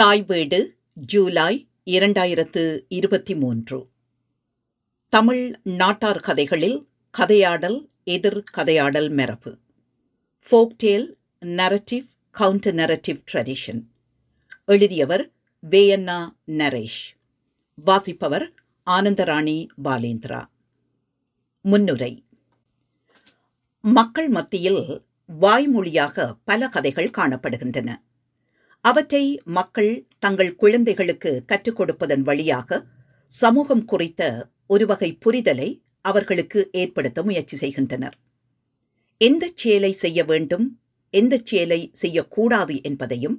தாய் வீடு ஜூலை இரண்டாயிரத்து இருபத்தி மூன்று தமிழ் நாட்டார் கதைகளில் கதையாடல் எதிர் கதையாடல் மரபு. Folktale narrative counter narrative tradition எழுதியவர் வேயண்ணா நரேஷ். வாசிப்பவர் ஆனந்தராணி பாலேந்திரா. முன்னுரை. மக்கள் மத்தியில் வாய்மொழியாக பல கதைகள் காணப்படுகின்றன. அவற்றை மக்கள் தங்கள் குழந்தைகளுக்கு கற்றுக் கொடுப்பதன் வழியாக சமூகம் குறித்த ஒரு வகை புரிதலை அவர்களுக்கு ஏற்படுத்த முயற்சி செய்கின்றனர். எந்த செயலை செய்ய வேண்டும் எந்த செயலை செய்யக்கூடாது என்பதையும்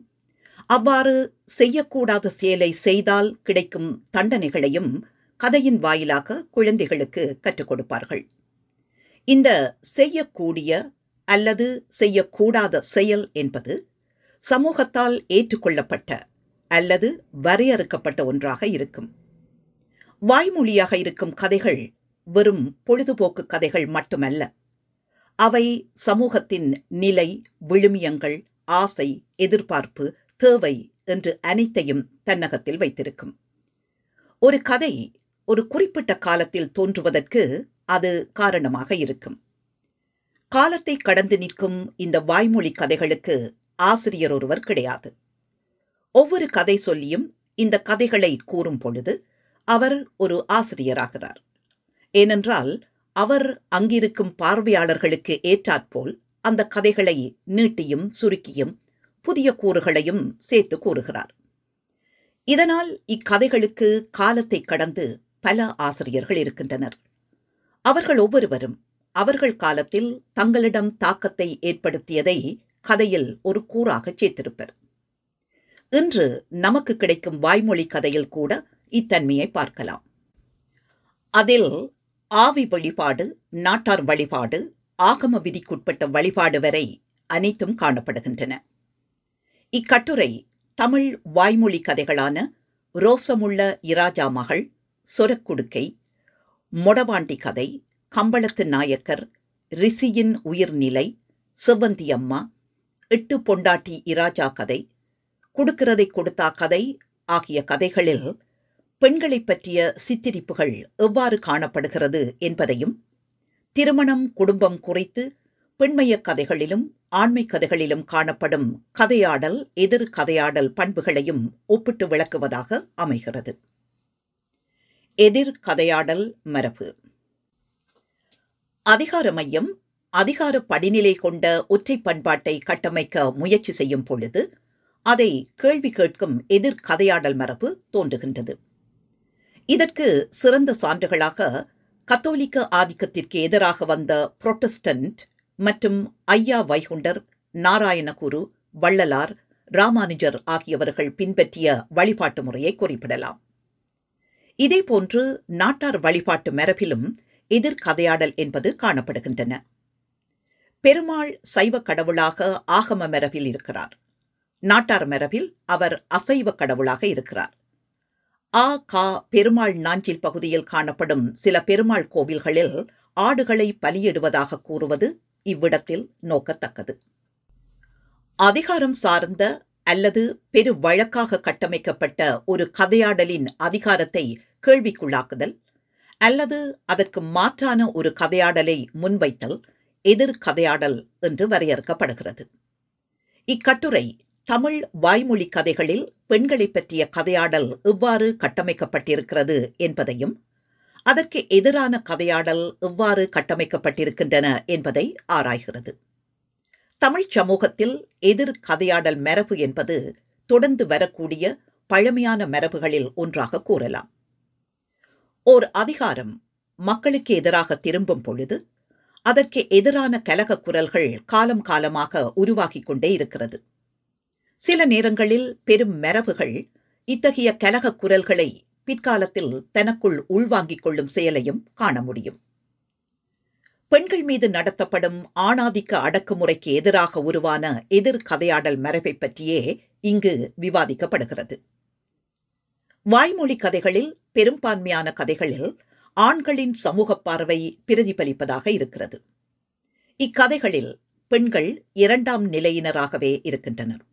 அவ்வாறு செய்யக்கூடாத செயலை செய்தால் கிடைக்கும் தண்டனைகளையும் கதையின் வாயிலாக குழந்தைகளுக்கு கற்றுக் கொடுப்பார்கள். இந்த செய்யக்கூடிய அல்லது செய்யக்கூடாத செயல் என்பது சமூகத்தால் ஏற்றுக்கொள்ளப்பட்ட அல்லது வரையறுக்கப்பட்ட ஒன்றாக இருக்கும். வாய்மொழியாக இருக்கும் கதைகள் வெறும் பொழுதுபோக்கு கதைகள் மட்டுமல்ல. அவை சமூகத்தின் நிலை விழுமியங்கள் ஆசை எதிர்பார்ப்பு தேவை என்று அனைத்தையும் தன்னகத்தில் வைத்திருக்கும். ஒரு கதை ஒரு குறிப்பிட்ட காலத்தில் தோன்றுவதற்கு அது காரணமாக இருக்கும். காலத்தை கடந்து நிற்கும் இந்த வாய்மொழி கதைகளுக்கு ஆசிரியர் ஒருவர் கிடையாது. ஒவ்வொரு கதை சொல்லியும் இந்த கதைகளை கூறும் பொழுது அவர் ஒரு ஆசிரியராகிறார். ஏனென்றால் அவர் அங்கிருக்கும் பார்வையாளர்களுக்கு ஏற்றாற்போல் அந்த கதைகளை நீட்டியும் சுருக்கியும் புதிய கூறுகளையும் சேர்த்து கூறுகிறார். இதனால் இக்கதைகளுக்கு காலத்தை கடந்து பல ஆசிரியர்கள் இருக்கின்றனர். அவர்கள் ஒவ்வொருவரும் அவர்கள் காலத்தில் தங்களிடம் தாக்கத்தை ஏற்படுத்தியதை கதையில் ஒரு கூறாக சேர்த்திருப்பர். இன்று நமக்கு கிடைக்கும் வாய்மொழி கதையில் கூட இத்தன்மையை பார்க்கலாம். அதில் ஆவி வழிபாடு நாட்டார் வழிபாடு ஆகம விதிக்குட்பட்ட வழிபாடு வரை அனைத்தும் காணப்படுகின்றன. இக்கட்டுரை தமிழ் வாய்மொழி கதைகளான ரோசமுள்ள இராஜா மகள் சொரக்குடுக்கை மொடவாண்டி கதை கம்பளத்து நாயக்கர் ரிஷியின் உயிர்நிலை செவ்வந்தி அம்மா எட்டு பொண்டாட்டி இராஜா கதை. கொடுக்கிறதை கொடுத்தா கதை ஆகிய கதைகளில் பெண்களை பற்றிய சித்திரிப்புகள் எவ்வாறு காணப்படுகிறது என்பதையும் திருமணம் குடும்பம் குறித்து பெண்மைய கதைகளிலும் ஆண்மை கதைகளிலும் காணப்படும் கதையாடல் எதிர் கதையாடல் பண்புகளையும் ஒப்பிட்டு விளக்குவதாக அமைகிறது. எதிர் கதையாடல் மரபு. அதிகார மையம் அதிகார படிநிலை கொண்ட ஒற்றை பண்பாட்டை கட்டமைக்க முயற்சி செய்யும் பொழுது அதை கேள்வி கேட்கும் எதிர்கதையாடல் மரபு தோன்றுகின்றது. இதற்கு சிறந்த சான்றுகளாக கத்தோலிக்க ஆதிக்கத்திற்கு எதிராக வந்த புரொட்டஸ்டன்ட் மற்றும் ஐயா வைகுண்டர் நாராயணகுரு வள்ளலார் ராமானுஜர் ஆகியவர்கள் பின்பற்றிய வழிபாட்டு முறையை குறிப்பிடலாம். இதேபோன்று நாட்டார் வழிபாட்டு மரபிலும் எதிர்கதையாடல் என்பது காணப்படுகின்றன. பெருமாள் சைவ கடவுளாக ஆகம மரபில் இருக்கிறார். நாட்டார் மரபில் அவர் அசைவ கடவுளாக இருக்கிறார். ஆ கா பெருமாள் நாஞ்சில் பகுதியில் காணப்படும் சில பெருமாள் கோவில்களில் ஆடுகளை பலியிடுவதாக கூறுவது இவ்விடத்தில் நோக்கத்தக்கது. அதிகாரம் சார்ந்த அல்லது பெரு வழக்காக கட்டமைக்கப்பட்ட ஒரு கதையாடலின் அதிகாரத்தை கேள்விக்குள்ளாக்குதல் அல்லது அதற்கு மாற்றான ஒரு கதையாடலை முன்வைத்தல் எதிர் கதையாடல் என்று வரையறுக்கப்படுகிறது. இக்கட்டுரை தமிழ் வாய்மொழி கதைகளில் பெண்களை பற்றிய கதையாடல் எவ்வாறு கட்டமைக்கப்பட்டிருக்கிறது என்பதையும் அதற்கு எதிரான கதையாடல் எவ்வாறு கட்டமைக்கப்பட்டிருக்கின்றன என்பதை ஆராய்கிறது. தமிழ் சமூகத்தில் எதிர் கதையாடல் மரபு என்பது தொடர்ந்து வரக்கூடிய பழமையான மரபுகளில் ஒன்றாக கூறலாம். ஓர் அதிகாரம் மக்களுக்கு எதிராக திரும்பும் பொழுது அதற்கு எதிரான கலக குரல்கள் காலம் காலமாக உருவாகிக் கொண்டே இருக்கிறது. சில நேரங்களில் பெரும் மரபுகள் இத்தகைய கலக குரல்களை பிற்காலத்தில் தனக்குள் உள்வாங்கிக் கொள்ளும் செயலையும் காண முடியும். பெண்கள் மீது நடத்தப்படும் ஆணாதிக்க அடக்குமுறைக்கு எதிராக உருவான எதிர் கதையாடல் மரபை பற்றியே இங்கு விவாதிக்கப்படுகிறது. வாய்மொழி கதைகளில் பெரும்பான்மையான கதைகளில் ஆண்களின் சமூக பார்வை பிரதிபலிப்பதாக இருக்கிறது. இக்கதைகளில் பெண்கள் இரண்டாம் நிலையினராகவே இருக்கின்றனர்.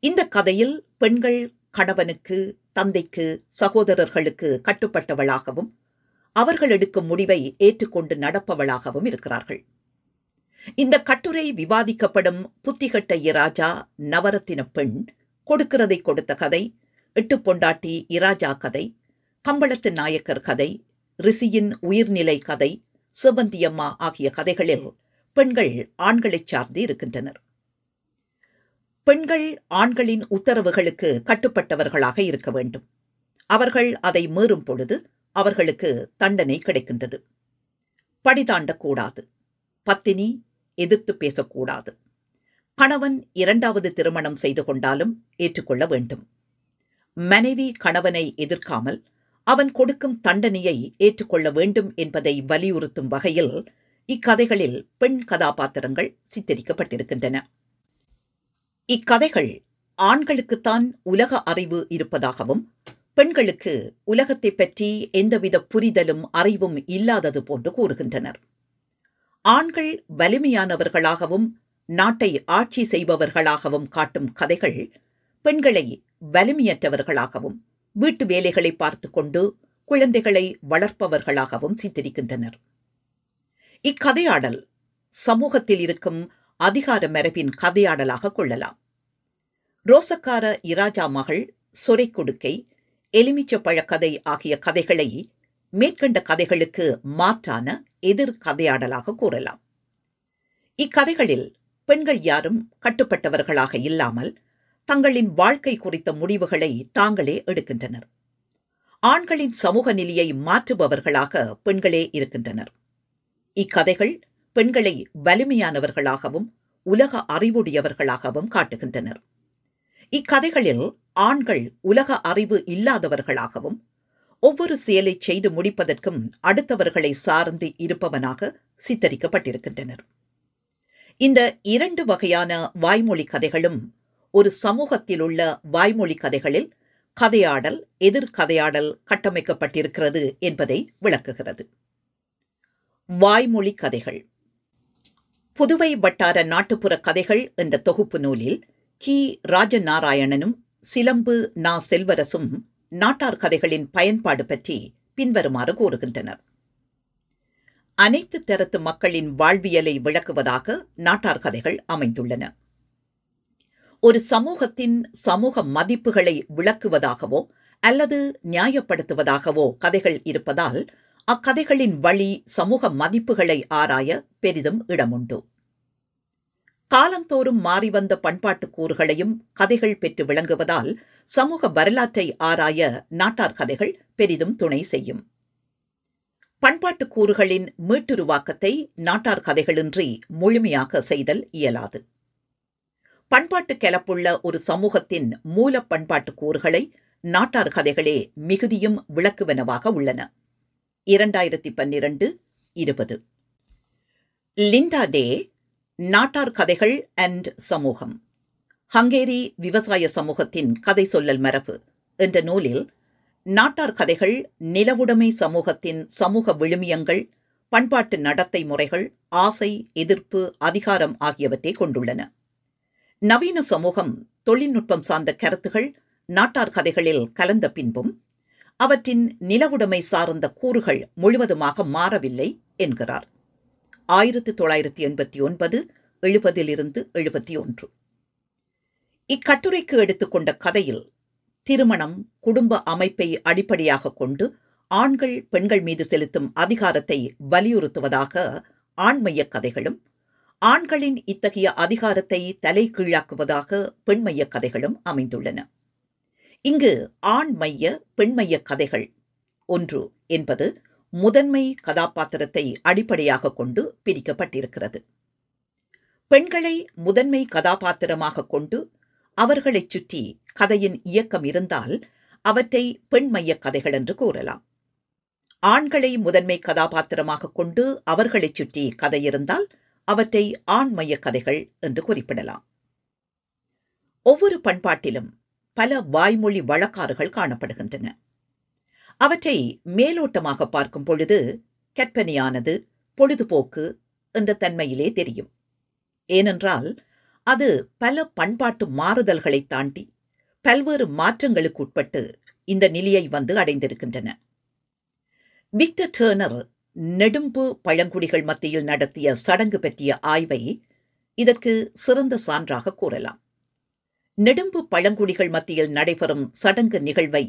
இந்த கதையில் பெண்கள் கணவனுக்கு தந்தைக்கு சகோதரர்களுக்கு கட்டுப்பட்டவளாகவும் அவர்கள் எடுக்கும் முடிவை ஏற்றுக்கொண்டு நடப்பவளாகவும் இருக்கிறார்கள். இந்த கட்டுரை விவாதிக்கப்படும் புத்திகட்ட இராஜா நவரத்தின பெண் கொடுக்கிறதை கொடுத்த கதை எட்டு பொண்டாட்டி இராஜா கதை கம்பளத்து நாயக்கர் கதை ரிஷியின் உயிர்நிலை கதை சிவந்தியம்மா ஆகிய கதைகளில் பெண்கள் ஆண்களை சார்ந்து இருக்கின்றனர். பெண்கள் ஆண்களின் உத்தரவுகளுக்கு கட்டுப்பட்டவர்களாக இருக்க வேண்டும். அவர்கள் அதை மீறும் பொழுது அவர்களுக்கு தண்டனை கிடைக்கின்றது. படிதாண்டக்கூடாது பத்தினி எதிர்த்து பேசக்கூடாது. கணவன் இரண்டாவது திருமணம் செய்து கொண்டாலும் ஏற்றுக்கொள்ள வேண்டும். மனைவி கணவனை எதிர்க்காமல் அவன் கொடுக்கும் தண்டனையை ஏற்றுக்கொள்ள வேண்டும் என்பதை வலியுறுத்தும் வகையில் இக்கதைகளில் பெண் கதாபாத்திரங்கள் சித்தரிக்கப்பட்டிருக்கின்றன. இக்கதைகள் ஆண்களுக்குத்தான் உலக அறிவு இருப்பதாகவும் பெண்களுக்கு உலகத்தை பற்றி எந்தவித புரிதலும் அறிவும் இல்லாதது போன்று கூறுகின்றனர். ஆண்கள் வலிமையானவர்களாகவும் நாட்டை ஆட்சி செய்பவர்களாகவும் காட்டும் கதைகள் பெண்களை வலிமையற்றவர்களாகவும் வீட்டு வேலைகளை பார்த்து கொண்டு குழந்தைகளை வளர்ப்பவர்களாகவும் சித்தரிக்கின்றனர். இக்கதையாடல் சமூகத்தில் இருக்கும் அதிகார மரபின் கதையாடலாக கொள்ளலாம். ரோசக்கார இராஜா மகள் சொரை கொடுக்கை எலுமிச்ச பழக்கதை ஆகிய கதைகளை மேற்கண்ட கதைகளுக்கு மாற்றான எதிர் கதையாடலாக கூறலாம். இக்கதைகளில் பெண்கள் யாரும் கட்டுப்பட்டவர்களாக இல்லாமல் தங்களின் வாழ்க்கை குறித்த முடிவுகளை தாங்களே எடுக்கின்றனர். ஆண்களின் சமூக நிலையை மாற்றுபவர்களாக பெண்களே இருக்கின்றனர். இக்கதைகள் பெண்களை வலிமையானவர்களாகவும் உலக அறிவுடையவர்களாகவும் காட்டுகின்றனர். இக்கதைகளில் ஆண்கள் உலக அறிவு இல்லாதவர்களாகவும் ஒவ்வொரு செயலை செய்து முடிப்பதற்கும் அடுத்தவர்களை சார்ந்து இருப்பவனாக சித்தரிக்கப்பட்டிருக்கின்றனர். இந்த இரண்டு வகையான வாய்மொழி கதைகளும் ஒரு சமூகத்தில் உள்ள வாய்மொழி கதைகளில் கதையாடல் எதிர்கதையாடல் கட்டமைக்கப்பட்டிருக்கிறது என்பதை விளக்குகிறது. வாய்மொழி கதைகள். புதுவை வட்டார நாட்டுப்புற கதைகள் என்ற தொகுப்பு நூலில் கி. ராஜநாராயணனும் சிலம்பு நா. செல்வரசும் நாட்டார் கதைகளின் பயன்பாடு பற்றி பின்வருமாறு கூறுகின்றனர். அனைத்து தரத்து மக்களின் வாழ்வியலை விளக்குவதாக நாட்டார் கதைகள் அமைந்துள்ளன. ஒரு சமூகத்தின் சமூக மதிப்புகளை விளக்குவதாகவோ அல்லது நியாயப்படுத்துவதாகவோ கதைகள் இருப்பதால் அக்கதைகளின் வழி சமூக மதிப்புகளை ஆராய பெரிதும் இடமுண்டு. காலந்தோறும் மாறிவந்த பண்பாட்டு கூறுகளையும் கதைகள் பெற்று விளங்குவதால் சமூக வரலாற்றை ஆராய நாட்டார் கதைகள் பெரிதும் துணை செய்யும். பண்பாட்டு கூறுகளின் மீட்டுருவாக்கத்தை நாட்டார் கதைகளின்றி முழுமையாக செய்தல் இயலாது. பண்பாட்டு கலப்புள்ள ஒரு சமூகத்தின் மூல பண்பாட்டு கூறுகளை நாட்டார் கதைகளே மிகுதியும் விளக்குவனவாக உள்ளன. இரண்டாயிரத்தி பன்னிரண்டு இருபது. லிண்டா டே நாட்டார் கதைகள் அண்ட் சமூகம். ஹங்கேரி விவசாய சமூகத்தின் கதை சொல்லல் மரபு என்ற நூலில் நாட்டார் கதைகள் நிலவுடைமை சமூகத்தின் சமூக விழுமியங்கள் பண்பாட்டு நடத்தை முறைகள் ஆசை எதிர்ப்பு அதிகாரம் ஆகியவற்றை கொண்டுள்ளன. நவீன சமூகம் தொழில்நுட்பம் சார்ந்த கருத்துகள் நாட்டார் கதைகளில் கலந்த பின்பும் அவற்றின் நிலவுடைமை சார்ந்த கூறுகள் முழுவதுமாக மாறவில்லை என்கிறார். ஆயிரத்தி தொள்ளாயிரத்தி எண்பத்தி ஒன்பது எழுபதிலிருந்து எழுபத்தி ஒன்று. இக்கட்டுரைக்கு எடுத்துக்கொண்ட கதையில் திருமணம் குடும்ப அமைப்பை அடிப்படையாக கொண்டு ஆண்கள் பெண்கள் மீது செலுத்தும் அதிகாரத்தை வலியுறுத்துவதாக ஆண்மைய கதைகளும் ஆண்களின் இத்தகைய அதிகாரத்தை தலை கீழாக்குவதாக பெண்மைய கதைகளும் அமைந்துள்ளன. இங்கு ஆண் மைய பெண்மைய கதைகள். ஒன்று என்பது முதன்மை கதாபாத்திரத்தை அடிப்படையாக கொண்டு பிரிக்கப்பட்டிருக்கிறது. பெண்களை முதன்மை கதாபாத்திரமாக கொண்டு அவர்களைச் சுற்றி கதையின் இயக்கம் இருந்தால் அவற்றை பெண்மைய கதைகள் என்று கூறலாம். ஆண்களை முதன்மை கதாபாத்திரமாக கொண்டு அவர்களைச் சுற்றி கதை இருந்தால் அவற்றை ஆண்மைய கதைகள் என்று குறிப்பிடலாம். ஒவ்வொரு பண்பாட்டிலும் பல வாய்மொழி வழக்காறுகள் காணப்படுகின்றன. அவற்றை மேலோட்டமாக பார்க்கும் பொழுது கற்பனையானது பொழுதுபோக்கு என்ற தன்மையிலே தெரியும். ஏனென்றால் அது பல பண்பாட்டு மாறுதல்களை தாண்டி பல்வேறு மாற்றங்களுக்கு உட்பட்டு இந்த நிலையை வந்து அடைந்திருக்கின்றன. விக்டர் டேர்னர் நெடும்பு பழங்குடிகள் மத்தியில் நடத்திய சடங்கு பற்றிய ஆய்வை இதற்கு சிறந்த சான்றாக கூறலாம். நெடும்பு பழங்குடிகள் மத்தியில் நடைபெறும் சடங்கு நிகழ்வை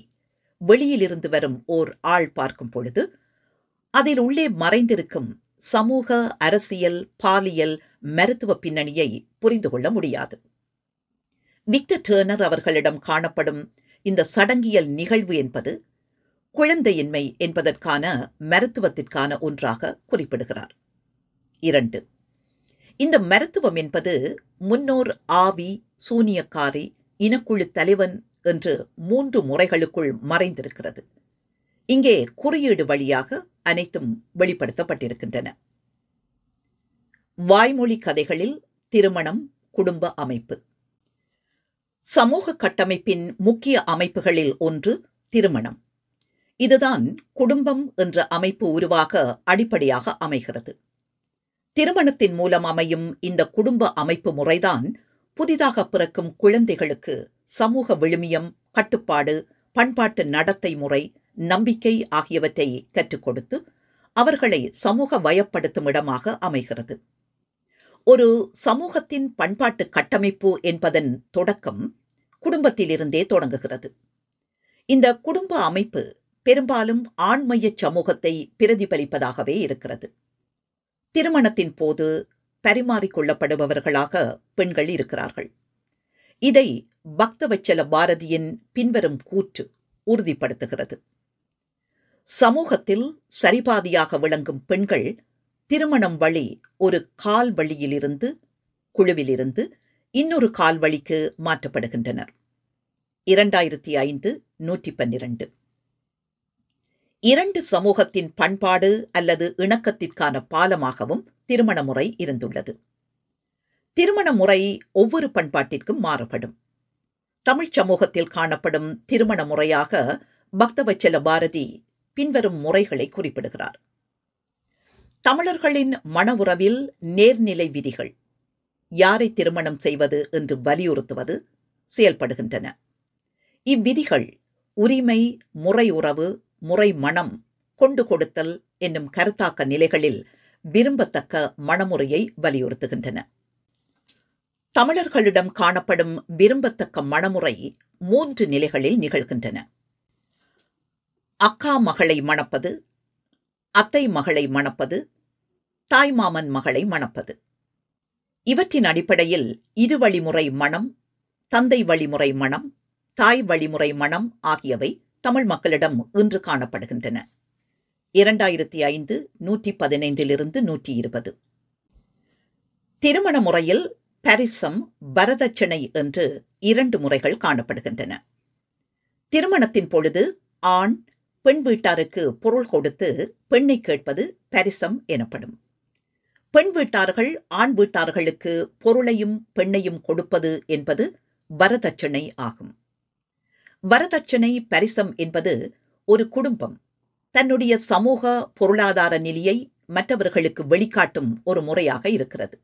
வெளியிலிருந்து வரும் ஓர் ஆள் பார்க்கும் பொழுது அதில் உள்ளே மறைந்திருக்கும் சமூக அரசியல் பாலியல் மருத்துவ பின்னணியை புரிந்து கொள்ள முடியாது. விக்டர் டேர்னர் அவர்களிடம் காணப்படும் இந்த சடங்கியல் நிகழ்வு என்பது குழந்தையின்மை என்பதற்கான மருத்துவத்திற்கான ஒன்றாக குறிப்பிடுகிறார். இரண்டு இந்த மருத்துவம் என்பது முன்னோர் ஆவி சூனியக்காரி இனக்குழு தலைவன் என்று மூன்று முறைகளுக்குள் மறைந்திருக்கிறது. இங்கே குறியீடு வழியாக அனைத்தும் வெளிப்படுத்தப்பட்டிருக்கின்றன. வாய்மொழி கதைகளில் திருமணம் குடும்ப அமைப்பு. சமூக கட்டமைப்பின் முக்கிய அமைப்புகளில் ஒன்று திருமணம். இதுதான் குடும்பம் என்ற அமைப்பு உருவாக அடிப்படையாக அமைகிறது. திருமணத்தின் மூலம் அமையும் இந்த குடும்ப அமைப்பு முறைதான் புதிதாக பிறக்கும் குழந்தைகளுக்கு சமூக விழுமியம் கட்டுப்பாடு பண்பாட்டு நடத்தை முறை நம்பிக்கை ஆகியவற்றை கற்றுக் கொடுத்து அவர்களை சமூக வயப்படுத்தும் இடமாக அமைகிறது. ஒரு சமூகத்தின் பண்பாட்டு கட்டமைப்பு என்பதன் தொடக்கம் குடும்பத்திலிருந்தே தொடங்குகிறது. இந்த குடும்ப அமைப்பு பெரும்பாலும் ஆண்மைய சமூகத்தை பிரதிபலிப்பதாகவே இருக்கிறது. திருமணத்தின் போது பரிமாறிக்கொள்ளப்படுபவர்களாக பெண்கள் இருக்கிறார்கள். இதை பக்தவச்சல பாரதியின் பின்வரும் கூற்று உறுதிப்படுத்துகிறது. சமூகத்தில் சரிபாதியாக விளங்கும் பெண்கள் திருமணம் வழி ஒரு கால் வழியிலிருந்து குழுவிலிருந்து இன்னொரு கால் வழிக்கு மாற்றப்படுகின்றனர். இரண்டாயிரத்தி ஐந்து நூற்றி பன்னிரண்டு. இரண்டு சமூகத்தின் பண்பாடு அல்லது இணக்கத்திற்கான பாலமாகவும் திருமண முறை இருந்துள்ளது. திருமண முறை ஒவ்வொரு பண்பாட்டிற்கும் மாறுபடும். தமிழ் சமூகத்தில் காணப்படும் திருமண முறையாக பக்தவச்சல பாரதி பின்வரும் முறைகளை குறிப்பிடுகிறார். தமிழர்களின் மன உறவில் நேர்நிலை விதிகள் யாரை திருமணம் செய்வது என்று வலியுறுத்துவது செயல்படுகின்றன. இவ்விதிகள் உரிமை முறை உறவு முறை மணம் கொண்டு கொடுத்தல் என்னும் கருத்தாக்க நிலைகளில் விரும்பத்தக்க மணமுறையை வலியுறுத்துகின்றன. தமிழர்களிடம் காணப்படும் விரும்பத்தக்க மணமுறை மூன்று நிலைகளில் நிகழ்கின்றன. அக்கா மகளை மணப்பது அத்தை மகளை மணப்பது தாய்மாமன் மகளை மணப்பது. இவற்றின் அடிப்படையில் இரு வழிமுறை மணம் தந்தை வழிமுறை மணம் தாய் வழிமுறை மணம் ஆகியவை தமிழ் மக்களிடம் இன்று காணப்படுகின்றன. இரண்டாயிரத்தி ஐந்து நூற்றி பதினைந்திலிருந்து நூற்றி இருபது. திருமண முறையில் பரிசம் வரதட்சணை என்று இரண்டு முறைகள் காணப்படுகின்றன. திருமணத்தின் பொழுது ஆண் பெண் வீட்டாருக்கு பொருள் கொடுத்து பெண்ணை கேட்பது பரிசம் எனப்படும். பெண் வீட்டார்கள் ஆண் வீட்டார்களுக்கு பொருளையும் பெண்ணையும் கொடுப்பது என்பது வரதட்சணை ஆகும். வரதட்சணை பரிசம் என்பது ஒரு குடும்பம். தன்னுடைய சமூக பொருளாதார நிலையை மற்றவர்களுக்கு வெளிக்காட்டும் ஒரு முறையாக இருக்கிறது.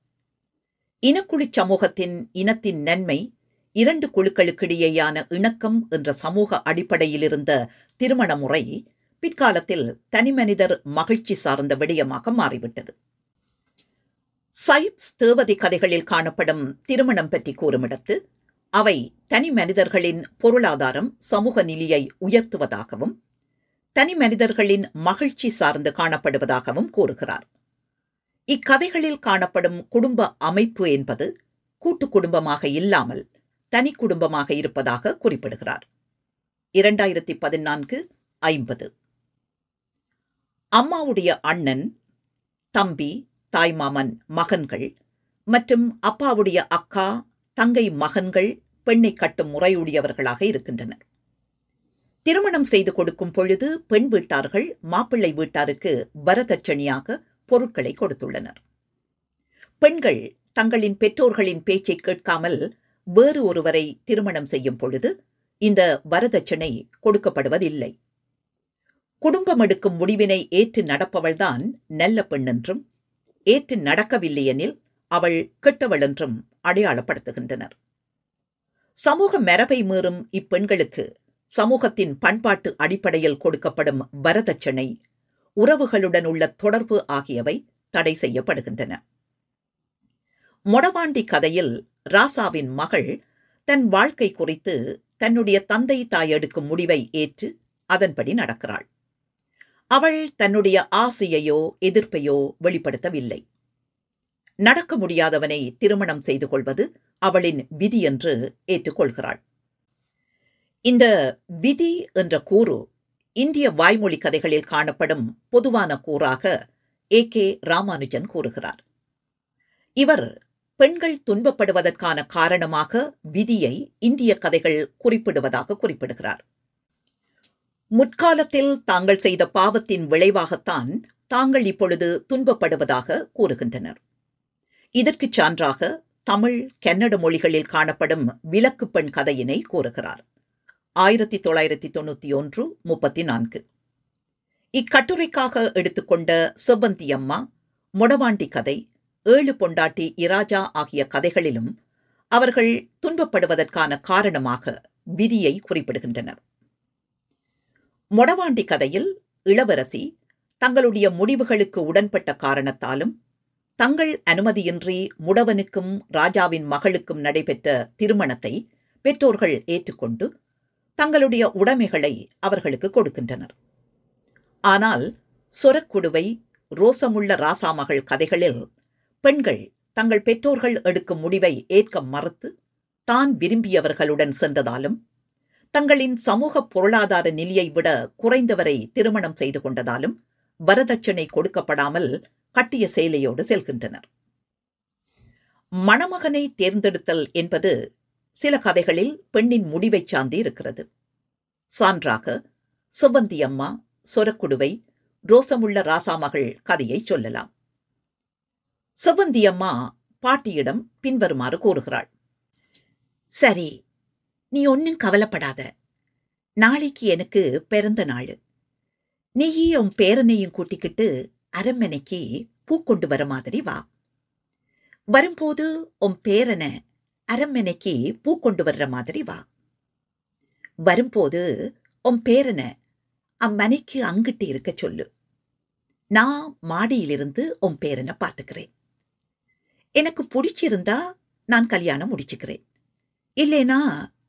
இனக்குழி சமூகத்தின் இனத்தின் நன்மை இரண்டு குழுக்களுக்கிடையேயான இணக்கம் என்ற சமூக அடிப்படையில் இருந்த திருமண முறை பிற்காலத்தில் தனிமனிதர் மகிழ்ச்சி சார்ந்த விடயமாக மாறிவிட்டது. சைப்ஸ் தேவதை கதைகளில் காணப்படும் திருமணம் பற்றி கூறுமிடத்து அவை தனி மனிதர்களின் பொருளாதாரம் சமூக நிலையை உயர்த்துவதாகவும் தனி மனிதர்களின் மகிழ்ச்சி சார்ந்து காணப்படுவதாகவும் கூறுகிறார். இக்கதைகளில் காணப்படும் குடும்ப அமைப்பு என்பது கூட்டு குடும்பமாக இல்லாமல் தனி குடும்பமாக இருப்பதாக குறிப்பிடுகிறார். இரண்டாயிரத்தி பதினான்கு ஐம்பது. அம்மாவுடைய அண்ணன் தம்பி தாய்மாமன் மகன்கள் மற்றும் அப்பாவுடைய அக்கா தங்கை மகன்கள் பெண்ணை கட்டும் முறையுடையவர்களாக இருக்கின்றனர். திருமணம் செய்து கொடுக்கும் பொழுது பெண் வீட்டார்கள் மாப்பிள்ளை வீட்டாருக்கு வரதட்சணையாக பொருட்களை கொடுத்துள்ளனர். பெண்கள் தங்களின் பெற்றோர்களின் பேச்சை கேட்காமல் வேறு ஒருவரை திருமணம் செய்யும் பொழுது இந்த வரதட்சணை கொடுக்கப்படுவதில்லை. குடும்பம் எடுக்கும் முடிவினை ஏற்று நடப்பவள்தான் நல்ல பெண் என்றும் ஏற்று நடக்கவில்லையெனில் அவள் கெட்டவள் என்றும் அடையாளப்படுத்துகின்றனர். சமூக மரபை மீறும் இப்பெண்களுக்கு சமூகத்தின் பண்பாட்டு அடிப்படையில் கொடுக்கப்படும் வரதட்சணை உறவுகளுடன் உள்ள தொடர்பு ஆகியவை தடை செய்யப்படுகின்றன. மொடவாண்டி கதையில் ராசாவின் மகள் தன் வாழ்க்கை குறித்து தன்னுடைய தந்தை தாய் எடுக்கும் முடிவை ஏற்று அதன்படி நடக்கிறாள். அவள் தன்னுடைய ஆசையையோ எதிர்ப்பையோ வெளிப்படுத்தவில்லை. நடக்க முடியாதவனை திருமணம் செய்து கொள்வது அவளின் விதி என்று ஏற்றுக்கொள்கிறாள். இந்த விதி என்ற கூறு இந்திய வாய்மொழி கதைகளில் காணப்படும் பொதுவான கூறாக ஏ கே ராமானுஜன் கூறுகிறார். இவர் பெண்கள் துன்பப்படுவதற்கான காரணமாக விதியை இந்திய கதைகள் குறிப்பிடுவதாக குறிப்பிடுகிறார். முற்காலத்தில் தாங்கள் செய்த பாவத்தின் விளைவாகத்தான் தாங்கள் இப்பொழுது துன்பப்படுவதாக கூறுகின்றனர். இதற்கு சான்றாக தமிழ் கன்னட மொழிகளில் காணப்படும் விலக்கு பெண் கதையினை கூறுகிறார். ஆயிரத்தி தொள்ளாயிரத்தி தொண்ணூத்தி ஒன்று முப்பத்தி நான்கு. இக்கட்டுரைக்காக எடுத்துக்கொண்ட செவ்வந்தி அம்மா மொடவாண்டி கதை ஏழு பொண்டாட்டி இராஜா ஆகிய கதைகளிலும் அவர்கள் துன்பப்படுவதற்கான காரணமாக விதியை குறிப்பிடுகின்றனர். மொடவாண்டி கதையில் இளவரசி தங்களுடைய முடிவுகளுக்கு உடன்பட்ட காரணத்தாலும் தங்கள் அனுமதியின்றி முடவனுக்கும் ராஜாவின் மகளுக்கும் நடைபெற்ற திருமணத்தை பெற்றோர்கள் ஏற்றுக்கொண்டு தங்களுடைய உடைமைகளை அவர்களுக்கு கொடுக்கின்றனர். ஆனால் சொரக்குடுவை ரோசமுள்ள ராசாமகள் கதைகளில் பெண்கள் தங்கள் பெற்றோர்கள் எடுக்கும் முடிவை ஏற்க மறுத்து தான் விரும்பியவர்களுடன் சென்றதாலும் தங்களின் சமூக பொருளாதார நிலையை விட குறைந்தவரை திருமணம் செய்து கொண்டதாலும் வரதட்சணை கொடுக்கப்படாமல் கட்டிய சேலையோடு செல்கின்றனர். மணமகனை தேர்ந்தெடுத்தல் என்பது சில கதைகளில் பெண்ணின் முடிவை சார்ந்து இருக்கிறது. சான்றாக சுபந்தி அம்மா சொரக்குடுவை ரோசமுள்ள ராசாமகள் கதையை சொல்லலாம். சுபந்தி அம்மா பாட்டியிடம் பின்வருமாறு கூறுகிறாள். சரி நீ ஒன்னும் கவலைப்படாத. நாளைக்கு எனக்கு பிறந்த நாள். நீயே உன் பேரனையும் கூட்டிக்கிட்டு அரண்மனைக்கு பூ கொண்டு வர மாதிரி வா. வரும்போது உன் பேரனை அரண்மனைக்கு பூ கொண்டு வர்ற மாதிரி வா. வரும்போது உன் பேரனை அம்மனைக்கு அங்கிட்டு இருக்க சொல்லு. நான் மாடியிலிருந்து உன் பேரனை பார்த்துக்கிறேன். எனக்கு பிடிச்சிருந்தா நான் கல்யாணம் முடிச்சுக்கிறேன். இல்லைனா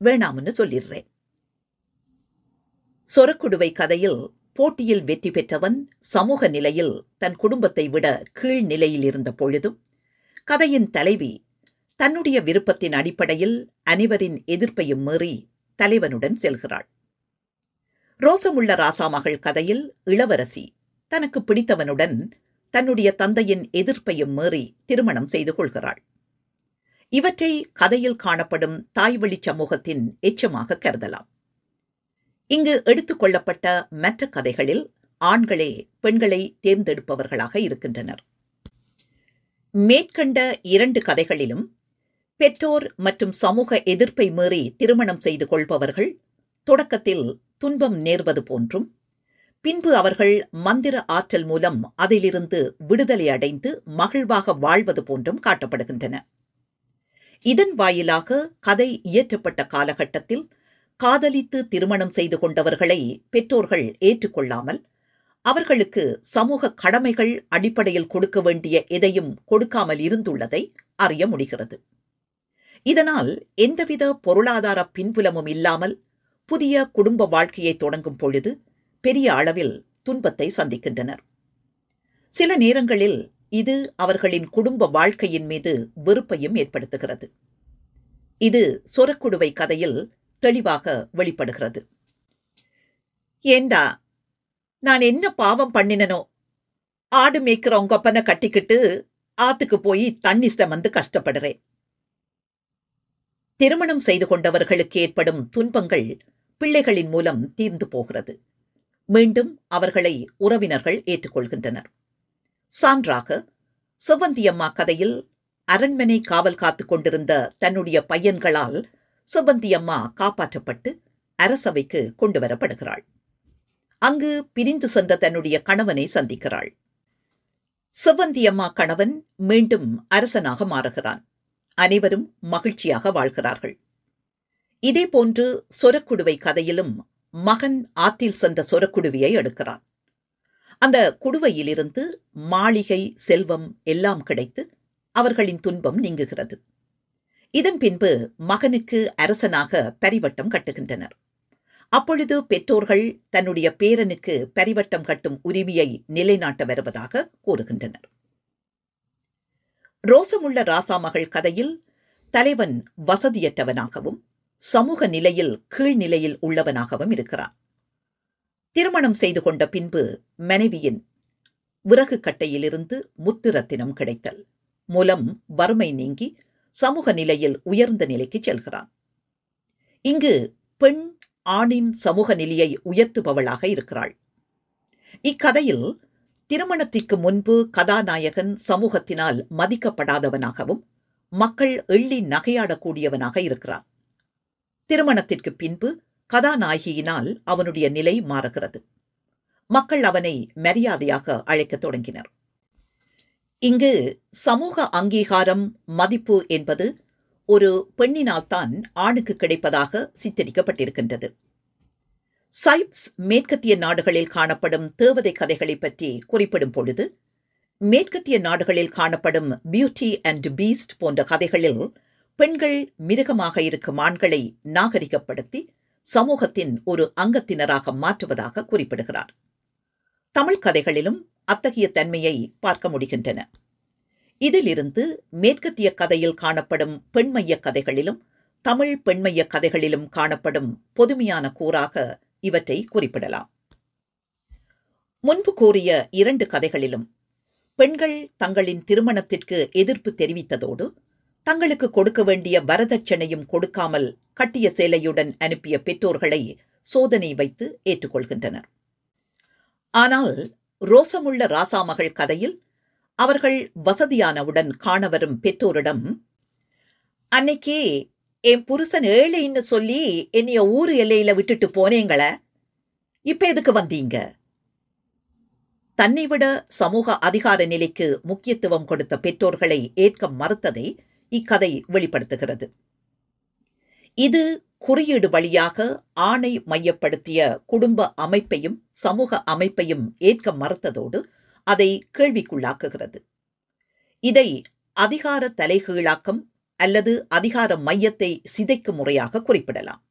வேணாம்னு சொல்லிடுறேன். சொரக்குடுவை கதையில் போட்டியில் வெற்றி பெற்றவன் சமூக நிலையில் தன் குடும்பத்தை விட கீழ் நிலையில் இருந்த பொழுதும் கதையின் தலைவி தன்னுடைய விருப்பத்தின் அடிப்படையில் அனைவரின் எதிர்ப்பையும் மீறி தலைவனுடன் செல்கிறாள். ரோசமுள்ள ராசாமகள் கதையில் இளவரசி தனக்கு பிடித்தவனுடன் தன்னுடைய தந்தையின் எதிர்ப்பையும் மீறி திருமணம் செய்து கொள்கிறாள். இவற்றை கதையில் காணப்படும் தாய்வழி சமூகத்தின் எச்சமாக கருதலாம். இங்கு எடுத்துக்கொள்ளப்பட்ட மற்ற கதைகளில் ஆண்களே பெண்களை தேர்ந்தெடுப்பவர்களாக இருக்கின்றனர். மேற்கண்ட இரண்டு கதைகளிலும் பெற்றோர் மற்றும் சமூக எதிர்ப்பை மீறி திருமணம் செய்து கொள்பவர்கள் தொடக்கத்தில் துன்பம் நேர்வது போன்றும் பின்பு அவர்கள் மந்திர ஆற்றல் மூலம் அதிலிருந்து விடுதலை அடைந்து மகிழ்வாக வாழ்வது போன்றும் காட்டப்படுகின்றன. இதன் வாயிலாக கதை இயற்றப்பட்ட காலகட்டத்தில் காதலித்து திருமணம் செய்து கொண்டவர்களை பெற்றோர்கள் ஏற்றுக்கொள்ளாமல் அவர்களுக்கு சமூக கடமைகள் அடிப்படையில் கொடுக்க வேண்டிய எதையும் கொடுக்காமல் இருந்துள்ளதை அறிய முடிகிறது. இதனால் எந்தவித பொருளாதார பின்புலமும் இல்லாமல் புதிய குடும்ப வாழ்க்கையை தொடங்கும் பொழுது பெரிய அளவில் துன்பத்தை சந்திக்கின்றனர். சில நேரங்களில் இது அவர்களின் குடும்ப வாழ்க்கையின் மீது வெறுப்பையும் ஏற்படுத்துகிறது. இது சொரக்குடுவை கதையில் தெளிவாக வெளிப்படுகிறது. ஏண்டா நான் என்ன பாவம் பண்ணினனோ? ஆடு மேய்க்கிற உங்க அப்பனை கட்டிக்கிட்டு ஆத்துக்கு போய் தண்ணி செமந்து கஷ்டப்படுறேன். திருமணம் செய்து கொண்டவர்களுக்கு ஏற்படும் துன்பங்கள் பிள்ளைகளின் மூலம் தீர்ந்து போகிறது. மீண்டும் அவர்களை உறவினர்கள் ஏற்றுக்கொள்கின்றனர். சான்றாக சுவந்தியம்மா கதையில் அரண்மனை காவல் காத்துக் கொண்டிருந்த தன்னுடைய பையன்களால் சுவந்தியம்மா காப்பாற்றப்பட்டு அரசவைக்கு கொண்டு வரப்படுகிறாள் அங்கு பிரிந்து சென்ற தன்னுடைய கணவனை சந்திக்கிறாள். செவ்வந்தியம்மா கணவன் மீண்டும் அரசனாக மாறுகிறான். அனைவரும் மகிழ்ச்சியாக வாழ்கிறார்கள். இதேபோன்று சொரக்குடுவை கதையிலும் மகன் ஆற்றில் சென்ற சொரக்குடுவியை எடுக்கிறான். அந்த குடுவையிலிருந்து மாளிகை செல்வம் எல்லாம் கிடைத்து அவர்களின் துன்பம் நீங்குகிறது. இதன் பின்பு மகனுக்கு அரசனாக பரிவட்டம் கட்டுகின்றனர். அப்பொழுது பெற்றோர்கள் தன்னுடைய பேரனுக்கு பரிவட்டம் கட்டும் உரிமையை நிலைநாட்ட வருவதாக கூறுகின்றனர். ரோசமுள்ள ராசா மகள் கதையில் தலைவன் வசதியற்றவனாகவும் சமூக நிலையில் கீழ்நிலையில் உள்ளவனாகவும் இருக்கிறான். திருமணம் செய்து கொண்ட பின்பு மனைவியின் விறகு கட்டையிலிருந்து முத்துரத்தினம் கிடைத்தல். மூலம் வறுமை நீங்கி சமூக நிலையில் உயர்ந்த நிலைக்கு செல்கிறான். இங்கு பெண் ஆணின் சமூக நிலையை உயர்த்துபவளாக இருக்கிறாள். இக்கதையில் திருமணத்திற்கு முன்பு கதாநாயகன் சமூகத்தினால் மதிக்கப்படாதவனாகவும் மக்கள் எள்ளி நகையாடக்கூடியவனாக இருக்கிறான். திருமணத்திற்கு பின்பு கதாநாயகியினால் அவனுடைய நிலை மாறுகிறது. மக்கள் அவனை மரியாதையாக அழைக்கத் தொடங்கினர். இங்கு சமூக அங்கீகாரம் மதிப்பு என்பது ஒரு பெண்ணினால்தான் ஆணுக்கு கிடைப்பதாக சித்தரிக்கப்பட்டிருக்கின்றது. சைப்ஸ் மேற்கத்திய நாடுகளில் காணப்படும் தேவதை கதைகளை பற்றி குறிப்பிடும் பொழுது மேற்கத்திய நாடுகளில் காணப்படும் பியூட்டி அண்ட் பீஸ்ட் போன்ற கதைகளில் பெண்கள் மிருகமாக இருக்கும் ஆண்களை நாகரிகப்படுத்தி சமூகத்தின் ஒரு அங்கத்தினராக மாற்றுவதாக குறிப்பிடுகிறார். தமிழ் கதைகளிலும் அத்தகைய தன்மையை பார்க்க முடிகின்றன. இதிலிருந்து மேற்கத்திய கதையில் காணப்படும் பெண்மைய கதைகளிலும் தமிழ் பெண்மைய கதைகளிலும் காணப்படும் பொதுமையான கூறாக இவற்றை குறிப்பிடலாம். முன்பு கூறிய இரண்டு கதைகளிலும் பெண்கள் தங்களின் திருமணத்திற்கு எதிர்ப்பு தெரிவித்ததோடு தங்களுக்கு கொடுக்க வேண்டிய வரதட்சணையும் கொடுக்காமல் கட்டிய சேலையுடன் அனுப்பிய பெற்றோர்களை சோதனை வைத்து ஏற்றுக்கொள்கின்றனர். ஆனால் ரோசமுள்ள ராசாமகள் கதையில் அவர்கள் வசதியானவுடன் காண வரும் பெற்றோரிடம் அன்னைக்கு என் புருஷன் ஏழைன்னு சொல்லி என்னைய ஊரு எல்லையில விட்டுட்டு போனேங்கள இப்ப எதுக்கு வந்தீங்க? தன்னை விட சமூக அதிகார நிலைக்கு முக்கியத்துவம் கொடுத்த பெற்றோர்களை ஏற்க மறுத்ததை இக்கதை வெளிப்படுத்துகிறது. இது குறியீடு வழியாக ஆணை மையப்படுத்திய குடும்ப அமைப்பையும் சமூக அமைப்பையும் ஏற்க மறுத்ததோடு அதை கேள்விக்குள்ளாக்குகிறது. இதை அதிகார தலைகீழாக்கம் அல்லது அதிகார மையத்தை சிதைக்கும் முறையாக குறிப்பிடலாம்.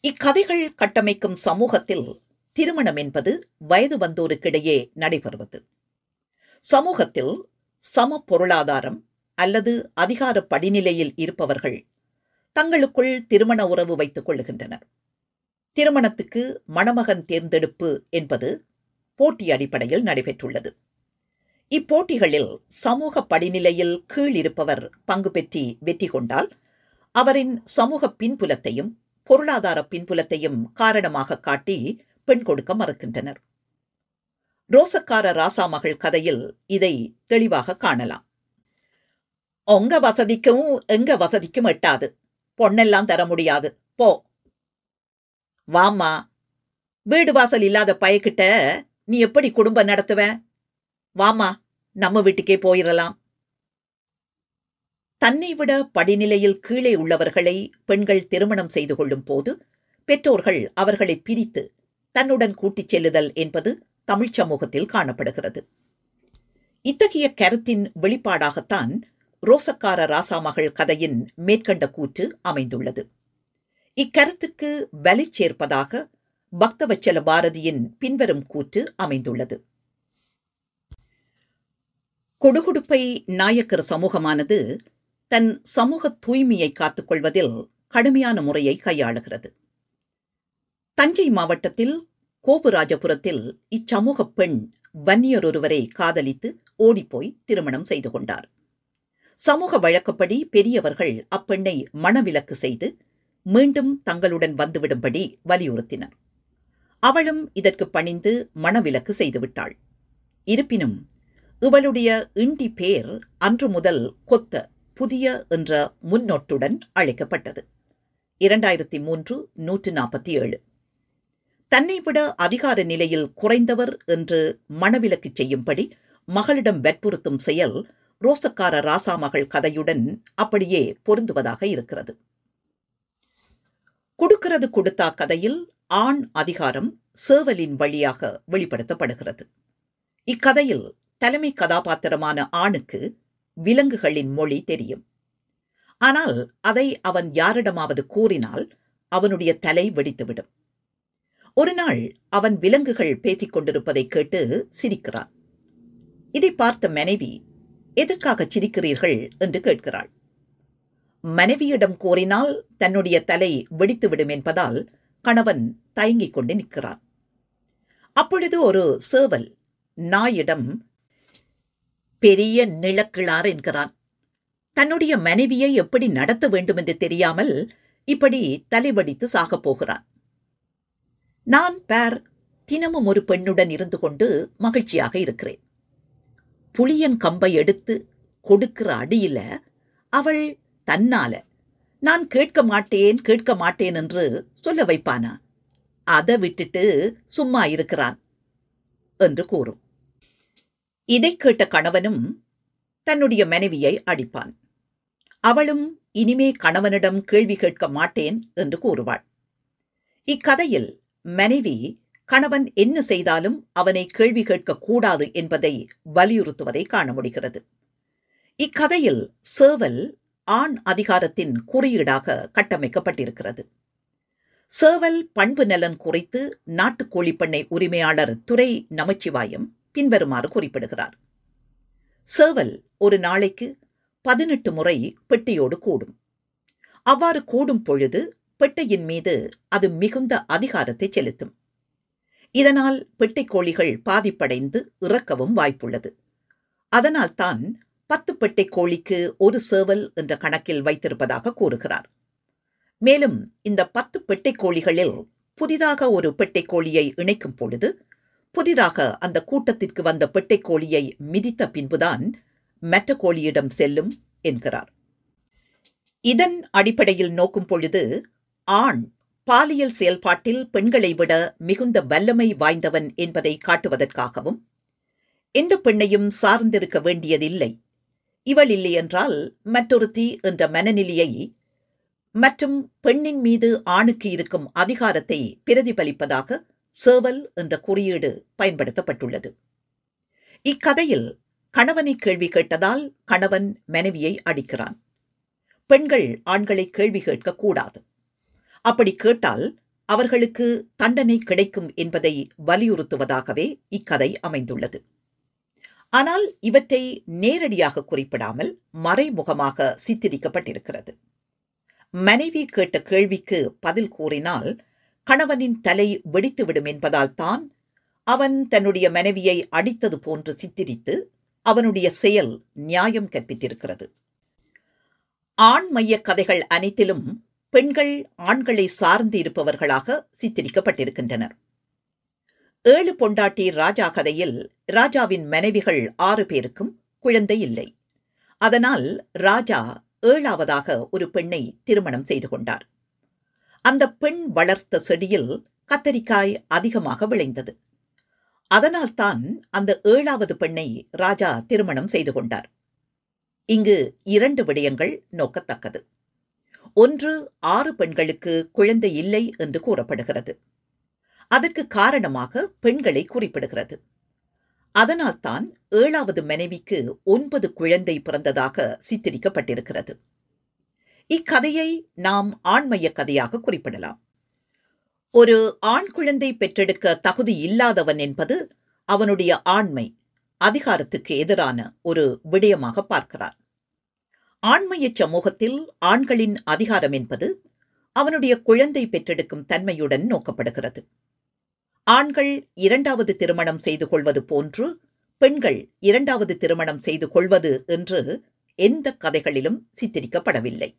இக்கதைகள் கட்டமைக்கும் சமூகத்தில் திருமணம் என்பது வயது வந்தோருக்கிடையே நடைபெறுவது. சமூகத்தில் சம பொருளாதாரம் அல்லது அதிகார படிநிலையில் இருப்பவர்கள் தங்களுக்குள் திருமண உறவு வைத்துக் கொள்ளுகின்றனர். திருமணத்துக்கு மணமகன் தேர்ந்தெடுப்பு என்பது போட்டி அடிப்படையில் நடைபெற்றுள்ளது. இப்போட்டிகளில் சமூக படிநிலையில் கீழ் இருப்பவர் பங்கு பெற்றி வெற்றி கொண்டால் அவரின் சமூக பின்புலத்தையும் பொருளாதார பின்புலத்தையும் காரணமாக காட்டி பெண் கொடுக்க மறுக்கின்றனர். ரோசக்கார ராசா மகள் கதையில் இதை தெளிவாக காணலாம். உங்க வசதிக்கும் எங்க வசதிக்கும் எட்டாது. பொண்ணெல்லாம் தர முடியாது. போ. வாமா வீடு வாசல் இல்லாத பயக்கிட்ட நீ எப்படி குடும்பம் நடத்துவ? வாமா நம்ம வீட்டுக்கே போயிடலாம் தன்னை விட படிநிலையில் கீழே உள்ளவர்களை பெண்கள் திருமணம் செய்து கொள்ளும் போது பெற்றோர்கள் அவர்களை பிரித்து தன்னுடன் கூட்டிச் செல்லுதல் என்பது தமிழ்ச் சமூகத்தில் காணப்படுகிறது. இத்தகைய கருத்தின் வெளிப்பாடாகத்தான் ரோசக்கார ராசாமகள் கதையின் மேற்கண்ட கூற்று அமைந்துள்ளது. இக்கருத்துக்கு வலி சேர்ப்பதாக பக்தவச்சல பாரதியின் பின்வரும் கூற்று அமைந்துள்ளது. கொடுகுடுப்பை நாயக்கர் சமூகமானது தன் சமூக தூய்மையை காத்துக்கொள்வதில் கடுமையான முறையை கையாளுகிறது. தஞ்சை மாவட்டத்தில் கோபுராஜபுரத்தில் இச்சமூக பெண் வன்னியர் ஒருவரை காதலித்து ஓடிப்போய் திருமணம் செய்து கொண்டார். சமூக வழக்கப்படி பெரியவர்கள் அப்பெண்ணை மணவிலக்கு செய்து மீண்டும் தங்களுடன் வந்துவிடும்படி வலியுறுத்தினர். அவளும் இதற்கு பணிந்து மணவிலக்கு செய்துவிட்டாள். இருப்பினும் இவளுடைய இண்டி பேர் அன்று முதல் கொத்த புதிய என்ற முன்னோட்டுடன் அழைக்கப்பட்டது. இரண்டாயிரத்தி மூன்று நூற்று நாற்பத்தி ஏழு தன்னை விட அதிகார நிலையில் குறைந்தவர் என்று மணவிலக்கு செய்யும்படி மகளிடம் வற்புறுத்தும் செயல் ரோசக்கார ராசா மகள் கதையுடன் அப்படியே பொருந்துவதாக இருக்கிறது. கொடுக்கிறது கொடுத்தா கதையில் ஆண் அதிகாரம் சேவலின் வழியாக வெளிப்படுத்தப்படுகிறது. இக்கதையில் தலைமை கதாபாத்திரமான ஆணுக்கு விலங்குகளின் மொழி தெரியும். ஆனால் அதை அவன் யாரிடமாவது கூறினால் அவனுடைய தலை வெடித்துவிடும். ஒரு நாள் அவன் விலங்குகள் பேசிக் கொண்டிருப்பதை கேட்டு சிரிக்கிறான். இதை பார்த்த மனைவி எதற்காக சிரிக்கிறீர்கள்? என்று கேட்கிறாள். மனைவியிடம் கோரினால் தன்னுடைய தலை வெடித்துவிடும் என்பதால் கணவன் தயங்கிக் கொண்டு நிற்கிறான் அப்பொழுது ஒரு சேவல் நாயிடம் பெரிய நிலக்கிழார் என்கிறான். தன்னுடைய மனைவியை எப்படி நடத்த வேண்டும் என்று தெரியாமல் இப்படி தலைவடித்து சாகப் போகிறான். நான் பேர் தினமும் ஒரு பெண்ணுடன் இருந்து கொண்டு மகிழ்ச்சியாக இருக்கிறேன். புளியங்கம்பை எடுத்து கொடுக்கிற அடியில அவள் தன்னால நான் கேட்க மாட்டேன் கேட்க மாட்டேன் என்று சொல்ல வைப்பானா? அதை விட்டுட்டு சும்மா இருக்கிறான் என்று கூறும். இதை கேட்ட கணவனும் தன்னுடைய மனைவியை அடிப்பான். அவளும் இனிமே கணவனிடம் கேள்வி கேட்க மாட்டேன் என்று கூறுவாள். இக்கதையில் மனைவி கணவன் என்ன செய்தாலும் அவனை கேள்வி கேட்கக்கூடாது என்பதை வலியுறுத்துவதை காண முடிகிறது. இக்கதையில் சேவல் ஆண் அதிகாரத்தின் குறியீடாக கட்டமைக்கப்பட்டிருக்கிறது. சேவல் பண்பு நலன் குறித்து நாட்டுக்கோழி பண்ணை உரிமையாளர் துரை நமச்சிவாயம் பின்வருமாறு குறிப்பிடுகிறார். சேவல் ஒரு நாளைக்கு பதினெட்டு முறை பெட்டியோடு கூடும். அவ்வாறு கூடும் பொழுது பெட்டையின் மீது அது மிகுந்த அதிகாரத்தை செலுத்தும். இதனால் பெட்டைக்கோழிகள் பாதிப்படைந்து இறக்கவும் வாய்ப்புள்ளது. அதனால்தான் பத்து பெட்டை கோழிக்கு ஒரு சேவல் என்ற கணக்கில் வைத்திருப்பதாக கூறுகிறார். மேலும் இந்த பத்து பெட்டை கோழிகளில் புதிதாக ஒரு பெட்டை கோழியை இணைக்கும் பொழுது புதிதாக அந்த கூட்டத்திற்கு வந்த பெட்டை கோழியை மிதித்த பின்புதான் மற்ற கோழியிடம் செல்லும் என்கிறார். இதன் அடிப்படையில் நோக்கும் பொழுது ஆண் பாலியல் செயல்பாட்டில் பெண்களை விட மிகுந்த வல்லமை வாய்ந்தவன் என்பதை காட்டுவதற்காகவும் எந்த பெண்ணையும் சார்ந்திருக்க வேண்டியதில்லை. இவள் இல்லையென்றால் மற்றொருத்தி என்ற மனநிலையை மற்றும் பெண்ணின் மீது ஆணுக்கு இருக்கும் அதிகாரத்தை பிரதிபலிப்பதாக சேவல் என்ற குறியீடு பயன்படுத்தப்பட்டுள்ளது. இக்கதையில் கணவனை கேள்வி கேட்டதால் கணவன் மனைவியை அடிக்கிறான். பெண்கள் ஆண்களை கேள்வி கேட்கக்கூடாது. அப்படி கேட்டால் அவர்களுக்கு தண்டனை கிடைக்கும் என்பதை வலியுறுத்துவதாகவே இக்கதை அமைந்துள்ளது. ஆனால் இவற்றை நேரடியாக குறிப்பிடாமல் மறைமுகமாக சித்தரிக்கப்பட்டிருக்கிறது. மனைவி கேட்ட கேள்விக்கு பதில் கூறினால் கணவனின் தலை வெடித்துவிடும் என்பதால் தான் அவன் தன்னுடைய மனைவியை அடித்தது போன்று சித்தரித்து அவனுடைய செயல் நியாயம் கற்பித்திருக்கிறது. ஆண் மைய கதைகள் அனைத்திலும் பெண்கள் ஆண்களை சார்ந்து இருப்பவர்களாக சித்தரிக்கப்பட்டிருக்கின்றனர். ஏழு பொண்டாட்டி ராஜா கதையில் ராஜாவின் மனைவிகள் ஆறு பேருக்கும் குழந்தை இல்லை. அதனால் ராஜா ஏழாவதாக ஒரு பெண்ணை திருமணம் செய்து கொண்டார். அந்த பெண் வளர்த்த செடியில் கத்தரிக்காய் அதிகமாக விளைந்தது. அதனால்தான் அந்த ஏழாவது பெண்ணை ராஜா திருமணம் செய்து கொண்டார். இங்கு இரண்டு விடயங்கள் நோக்கத்தக்கது. ஒன்று ஆறு பெண்களுக்கு குழந்தை இல்லை என்று கூறப்படுகிறது. அதற்கு காரணமாக பெண்களை குறிப்பிடுகிறது. அதனால்தான் ஏழாவது மனைவிக்கு ஒன்பது குழந்தை பிறந்ததாக சித்தரிக்கப்பட்டிருக்கிறது. இக்கதையை நாம் ஆண்மைய கதையாக குறிப்பிடலாம். ஒரு ஆண் குழந்தை பெற்றெடுக்க தகுதி இல்லாதவன் என்பது அவனுடைய ஆண்மை அதிகாரத்துக்கு எதிரான ஒரு விடயமாக பார்க்கிறார். ஆண்மைய சமூகத்தில் ஆண்களின் அதிகாரம் என்பது அவனுடைய குழந்தை பெற்றெடுக்கும் தன்மையுடன் நோக்கப்படுகிறது. ஆண்கள் இரண்டாவது திருமணம் செய்து கொள்வது போன்று பெண்கள் இரண்டாவது திருமணம் செய்து கொள்வது என்று எந்த கதைகளிலும் சித்தரிக்கப்படவில்லை.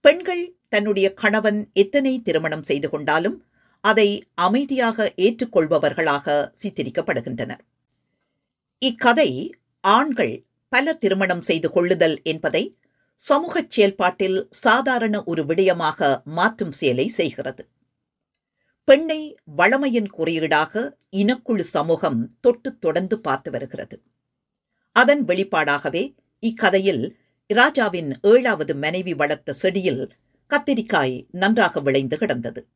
பெண்கள் தன்னுடைய கணவன் எத்தனை திருமணம் செய்து கொண்டாலும் அதை அமைதியாக ஏற்றுக்கொள்பவர்களாக சித்தரிக்கப்படுகின்றனர். இக்கதை ஆண்கள் பல திருமணம் செய்து கொள்ளுதல் என்பதை சமூகச் செயல்பாட்டில் சாதாரண ஒரு விடயமாக மாற்றும் செயலை செய்கிறது. பெண்ணை வளமையின் குறியீடாக இனக்குழு சமூகம் தொட்டு தொடர்ந்து பார்த்து வருகிறது. அதன் வெளிப்பாடாகவே இக்கதையில் ராஜாவின் ஏழாவது மனைவி வளர்த்த செடியில் கத்திரிக்காய் நன்றாக விளைந்து கிடந்தது.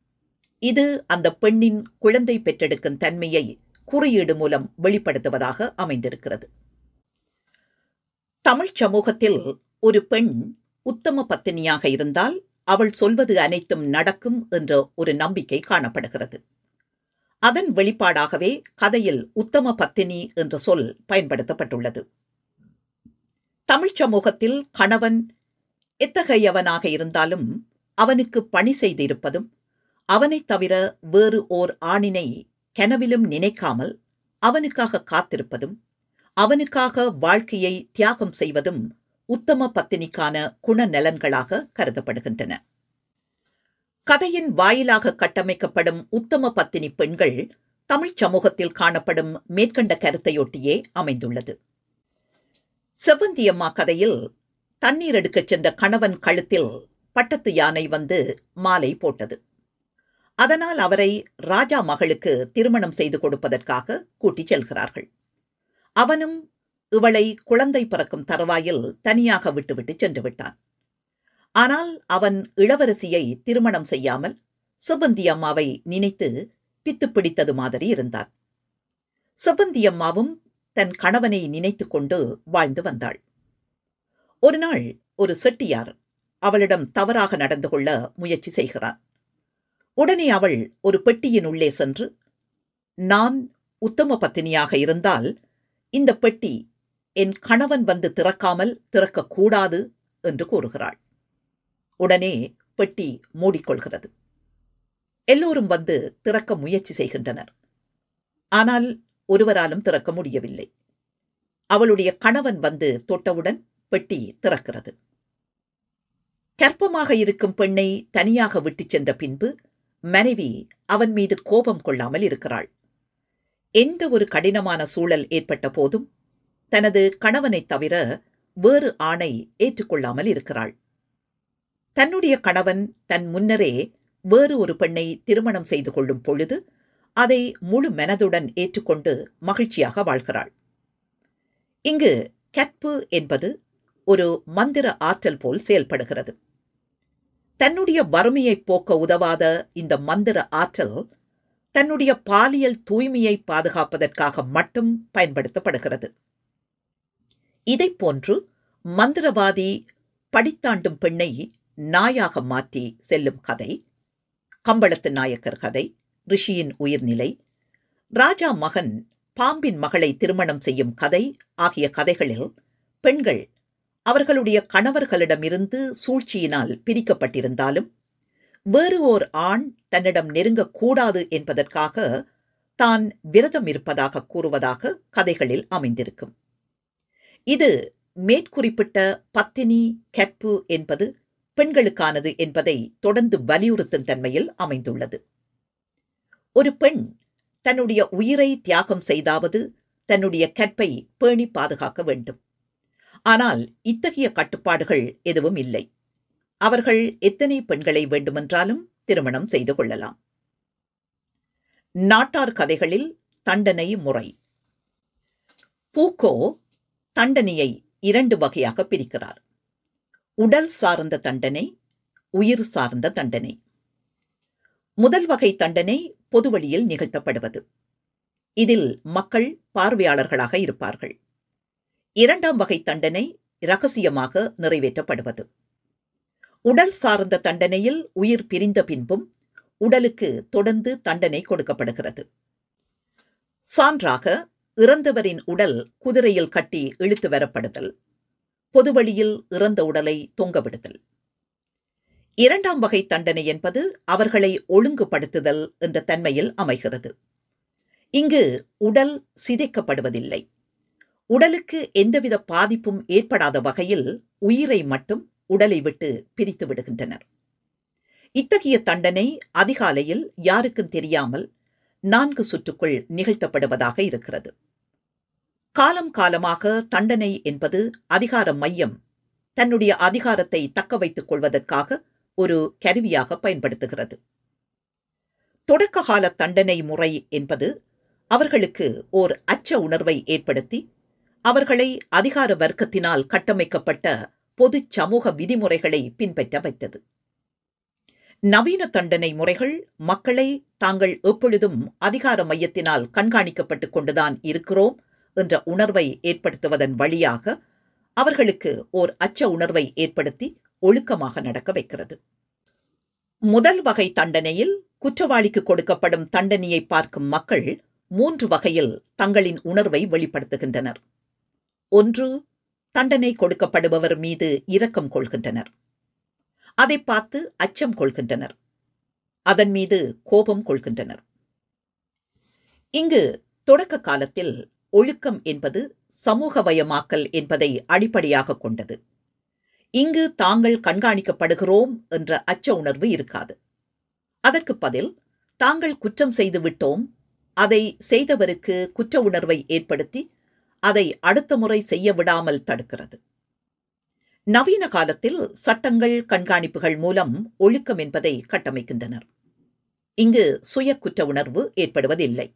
இது அந்த பெண்ணின் குழந்தை பெற்றெடுக்கும் தன்மையை குறியீடு மூலம் வெளிப்படுத்துவதாக அமைந்திருக்கிறது. தமிழ் சமூகத்தில் ஒரு பெண் உத்தம பத்தினியாக இருந்தால் அவள் சொல்வது அனைத்தும் நடக்கும் என்ற ஒரு நம்பிக்கை காணப்படுகிறது. அதன் வெளிப்பாடாகவே கதையில் உத்தம பத்தினி என்ற சொல் பயன்படுத்தப்பட்டுள்ளது. தமிழ் சமூகத்தில் கணவன் எத்தகையவனாக இருந்தாலும் அவனுக்கு பணி செய்திருப்பதும் அவனைத் தவிர வேறு ஓர் ஆணினை கனவிலும் நினைக்காமல் அவனுக்காக காத்திருப்பதும் அவனுக்காக வாழ்க்கையை தியாகம் செய்வதும் உத்தம பத்தினிக்கான குணநலன்களாக கருதப்படுகின்றன. கதையின் வாயிலாக கட்டமைக்கப்படும் உத்தம பத்தினி பெண்கள் தமிழ் சமூகத்தில் காணப்படும் மேற்கண்ட கருத்தையொட்டியே அமைந்துள்ளது. செவ்வந்தியம்மா கதையில் தண்ணீர் எடுக்கச் சென்ற கணவன் கழுத்தில் பட்டத்து யானை வந்து மாலை போட்டது. அதனால் அவரை ராஜா மகளுக்கு திருமணம் செய்து கொடுப்பதற்காக கூட்டிச் செல்கிறார்கள். அவனும் இவளை குழந்தை பிறக்கும் தருவாயில் தனியாக விட்டுவிட்டு சென்று விட்டான் ஆனால் அவன் இளவரசியை திருமணம் செய்யாமல் செவ்வந்தி அம்மாவை நினைத்து பித்து பிடித்தது மாதிரி இருந்தான். செவ்வந்தி அம்மாவும் தன் கணவனை நினைத்து கொண்டு வாழ்ந்து வந்தாள். ஒரு நாள் ஒரு செட்டியார் அவளிடம் தவறாக நடந்து கொள்ள முயற்சி செய்கிறான். உடனே அவள் ஒரு பெட்டியின் உள்ளே சென்று நான் உத்தம பத்தினியாக இருந்தால் இந்த பெட்டி என் கணவன் வந்து திறக்காமல் திறக்கக்கூடாது என்று கூறுகிறாள். உடனே பெட்டி மூடிக்கொள்கிறது. எல்லோரும் வந்து திறக்க முயற்சி செய்கின்றனர். ஆனால் ஒருவராலும் திறக்க முடியவில்லை. அவளுடைய கணவன் வந்து தொட்டவுடன் பெட்டி திறக்கிறது. கற்பமாக இருக்கும் பெண்ணை தனியாக விட்டுச் சென்ற பின்பு மனைவி அவன் மீது கோபம் கொள்ளாமல் இருக்கிறாள். எந்த ஒரு கடினமான சூழல் ஏற்பட்ட போதும் தனது கணவனைத் தவிர வேறு ஆணை ஏற்றுக்கொள்ளாமல் இருக்கிறாள். தன்னுடைய கணவன் தன் முன்னரே வேறு ஒரு பெண்ணை திருமணம் செய்து கொள்ளும் பொழுது அதை முழு மனதுடன் ஏற்றுக்கொண்டு மகிழ்ச்சியாக வாழ்கிறாள். இங்கு கற்பு என்பது ஒரு மந்திர ஆற்றல் போல் செயல்படுகிறது. தன்னுடைய வறுமையை போக்க உதவாத இந்த மந்திர ஆற்றல் தன்னுடைய பாலியல் தூய்மையை பாதுகாப்பதற்காக மட்டும் பயன்படுத்தப்படுகிறது. இதைப் போன்று மந்திரவாதி படித்தாண்டும் பெண்ணை நாயாக மாற்றி செல்லும் கதை கம்பளத்து நாயக்கர் கதை ரிஷியின் உயிர்நிலை ராஜா மகன் பாம்பின் மகளை திருமணம் செய்யும் கதை ஆகிய கதைகளில் பெண்கள் அவர்களுடைய கணவர்களிடமிருந்து சூழ்ச்சியினால் பிரிக்கப்பட்டிருந்தாலும் வேறு ஓர் ஆண் தன்னிடம் நெருங்கக்கூடாது என்பதற்காக தான் விரதம் இருப்பதாக கூறுவதாக கதைகளில் அமைந்திருக்கும். இது மேற்குறிப்பிட்ட பத்தினி கற்பு என்பது பெண்களுக்கானது என்பதை தொடர்ந்து வலியுறுத்தும் தன்மையில் அமைந்துள்ளது. ஒரு பெண் தன்னுடைய உயிரை தியாகம் செய்தாவது தன்னுடைய கற்பை பேணி பாதுகாக்க வேண்டும். ஆனால் இத்தகைய கட்டுப்பாடுகள் எதுவும் இல்லை. அவர்கள் எத்தனை பெண்களை வேண்டுமென்றாலும் திருமணம் செய்து கொள்ளலாம். நாட்டார் கதைகளில் தண்டனை முறை. பூக்கோ தண்டனையை இரண்டு வகையாக பிரிக்கிறார். உடல் சார்ந்த தண்டனை உயிர் சார்ந்த தண்டனை. முதல் வகை தண்டனை பொதுவழியில் நிகழ்த்தப்படுவது. இதில் மக்கள் பார்வையாளர்களாக இருப்பார்கள். இரண்டாம் வகை தண்டனை இரகசியமாக நிறைவேற்றப்படுவது. உடல் சார்ந்த தண்டனையில் உயிர் பிரிந்த பின்பும் உடலுக்கு தொடர்ந்து தண்டனை கொடுக்கப்படுகிறது. சான்றாக இறந்தவரின் உடல் குதிரையில் கட்டி இழுத்து வரப்படுதல் பொதுவழியில் இறந்த உடலை தொங்கவிடுதல். இரண்டாம் வகை தண்டனை என்பது அவர்களை ஒழுங்குபடுத்துதல் என்ற தன்மையில் அமைகிறது. இங்கு உடல் சிதைக்கப்படுவதில்லை. உடலுக்கு எந்தவித பாதிப்பும் ஏற்படாத வகையில் உயிரை மட்டும் உடலை விட்டு பிரித்து விடுகின்றனர். இத்தகைய தண்டனை அதிகாலையில் யாருக்கும் தெரியாமல் நான்கு சுற்றுக்குள் நிகழ்த்தப்படுவதாக இருக்கிறது. காலம் காலமாக தண்டனை என்பது அதிகார மையம் தன்னுடைய அதிகாரத்தை தக்க வைத்துக் கொள்வதற்காக ஒரு கருவியாக பயன்படுத்துகிறது. தொடக்க கால தண்டனை முறை என்பது அவர்களுக்கு ஓர் அச்ச உணர்வை ஏற்படுத்தி அவர்களை அதிகார வர்க்கத்தினால் கட்டமைக்கப்பட்ட பொது சமூக விதிமுறைகளை பின்பற்ற வைத்தது. நவீன தண்டனை முறைகள் மக்களை தாங்கள் எப்பொழுதும் அதிகார மையத்தினால் கண்காணிக்கப்பட்டுக் கொண்டுதான் இருக்கிறோம் என்ற உணர்வை ஏற்படுத்துவதன் வழியாக அவர்களுக்கு ஓர் அச்ச உணர்வை ஏற்படுத்தி ஒழுக்கமாக நடக்க வைக்கிறது. முதல் வகை தண்டனையில் குற்றவாளிக்கு கொடுக்கப்படும் தண்டனையை பார்க்கும் மக்கள் மூன்று வகையில் தங்களின் உணர்வை வெளிப்படுத்துகின்றனர். ஒன்று தண்டனை கொடுக்கப்படுபவர் மீது இரக்கம் கொள்கின்றனர். அதை பார்த்து அச்சம் கொள்கின்றனர். அதன் மீது கோபம் கொள்கின்றனர். இங்கு தொடக்க காலத்தில் ஒழுக்கம் என்பது சமூகவயமாக்கல் என்பதை அடிப்படையாக கொண்டது. இங்கு தாங்கள் கண்காணிக்கப்படுகிறோம் என்ற அச்ச உணர்வு இருக்காது. அதற்கு பதில் தாங்கள் குற்றம் செய்து விட்டோம் அதை செய்தவருக்கு குற்ற உணர்வை ஏற்படுத்தி அதை அடுத்த முறை செய்ய விடாமல் தடுக்கிறது. நவீன காலத்தில் சட்டங்கள் கண்காணிப்புகள் மூலம் ஒழுக்கம் என்பதை கட்டமைக்கின்றனர். இங்கு சுய குற்ற உணர்வு ஏற்படுவதில்லை.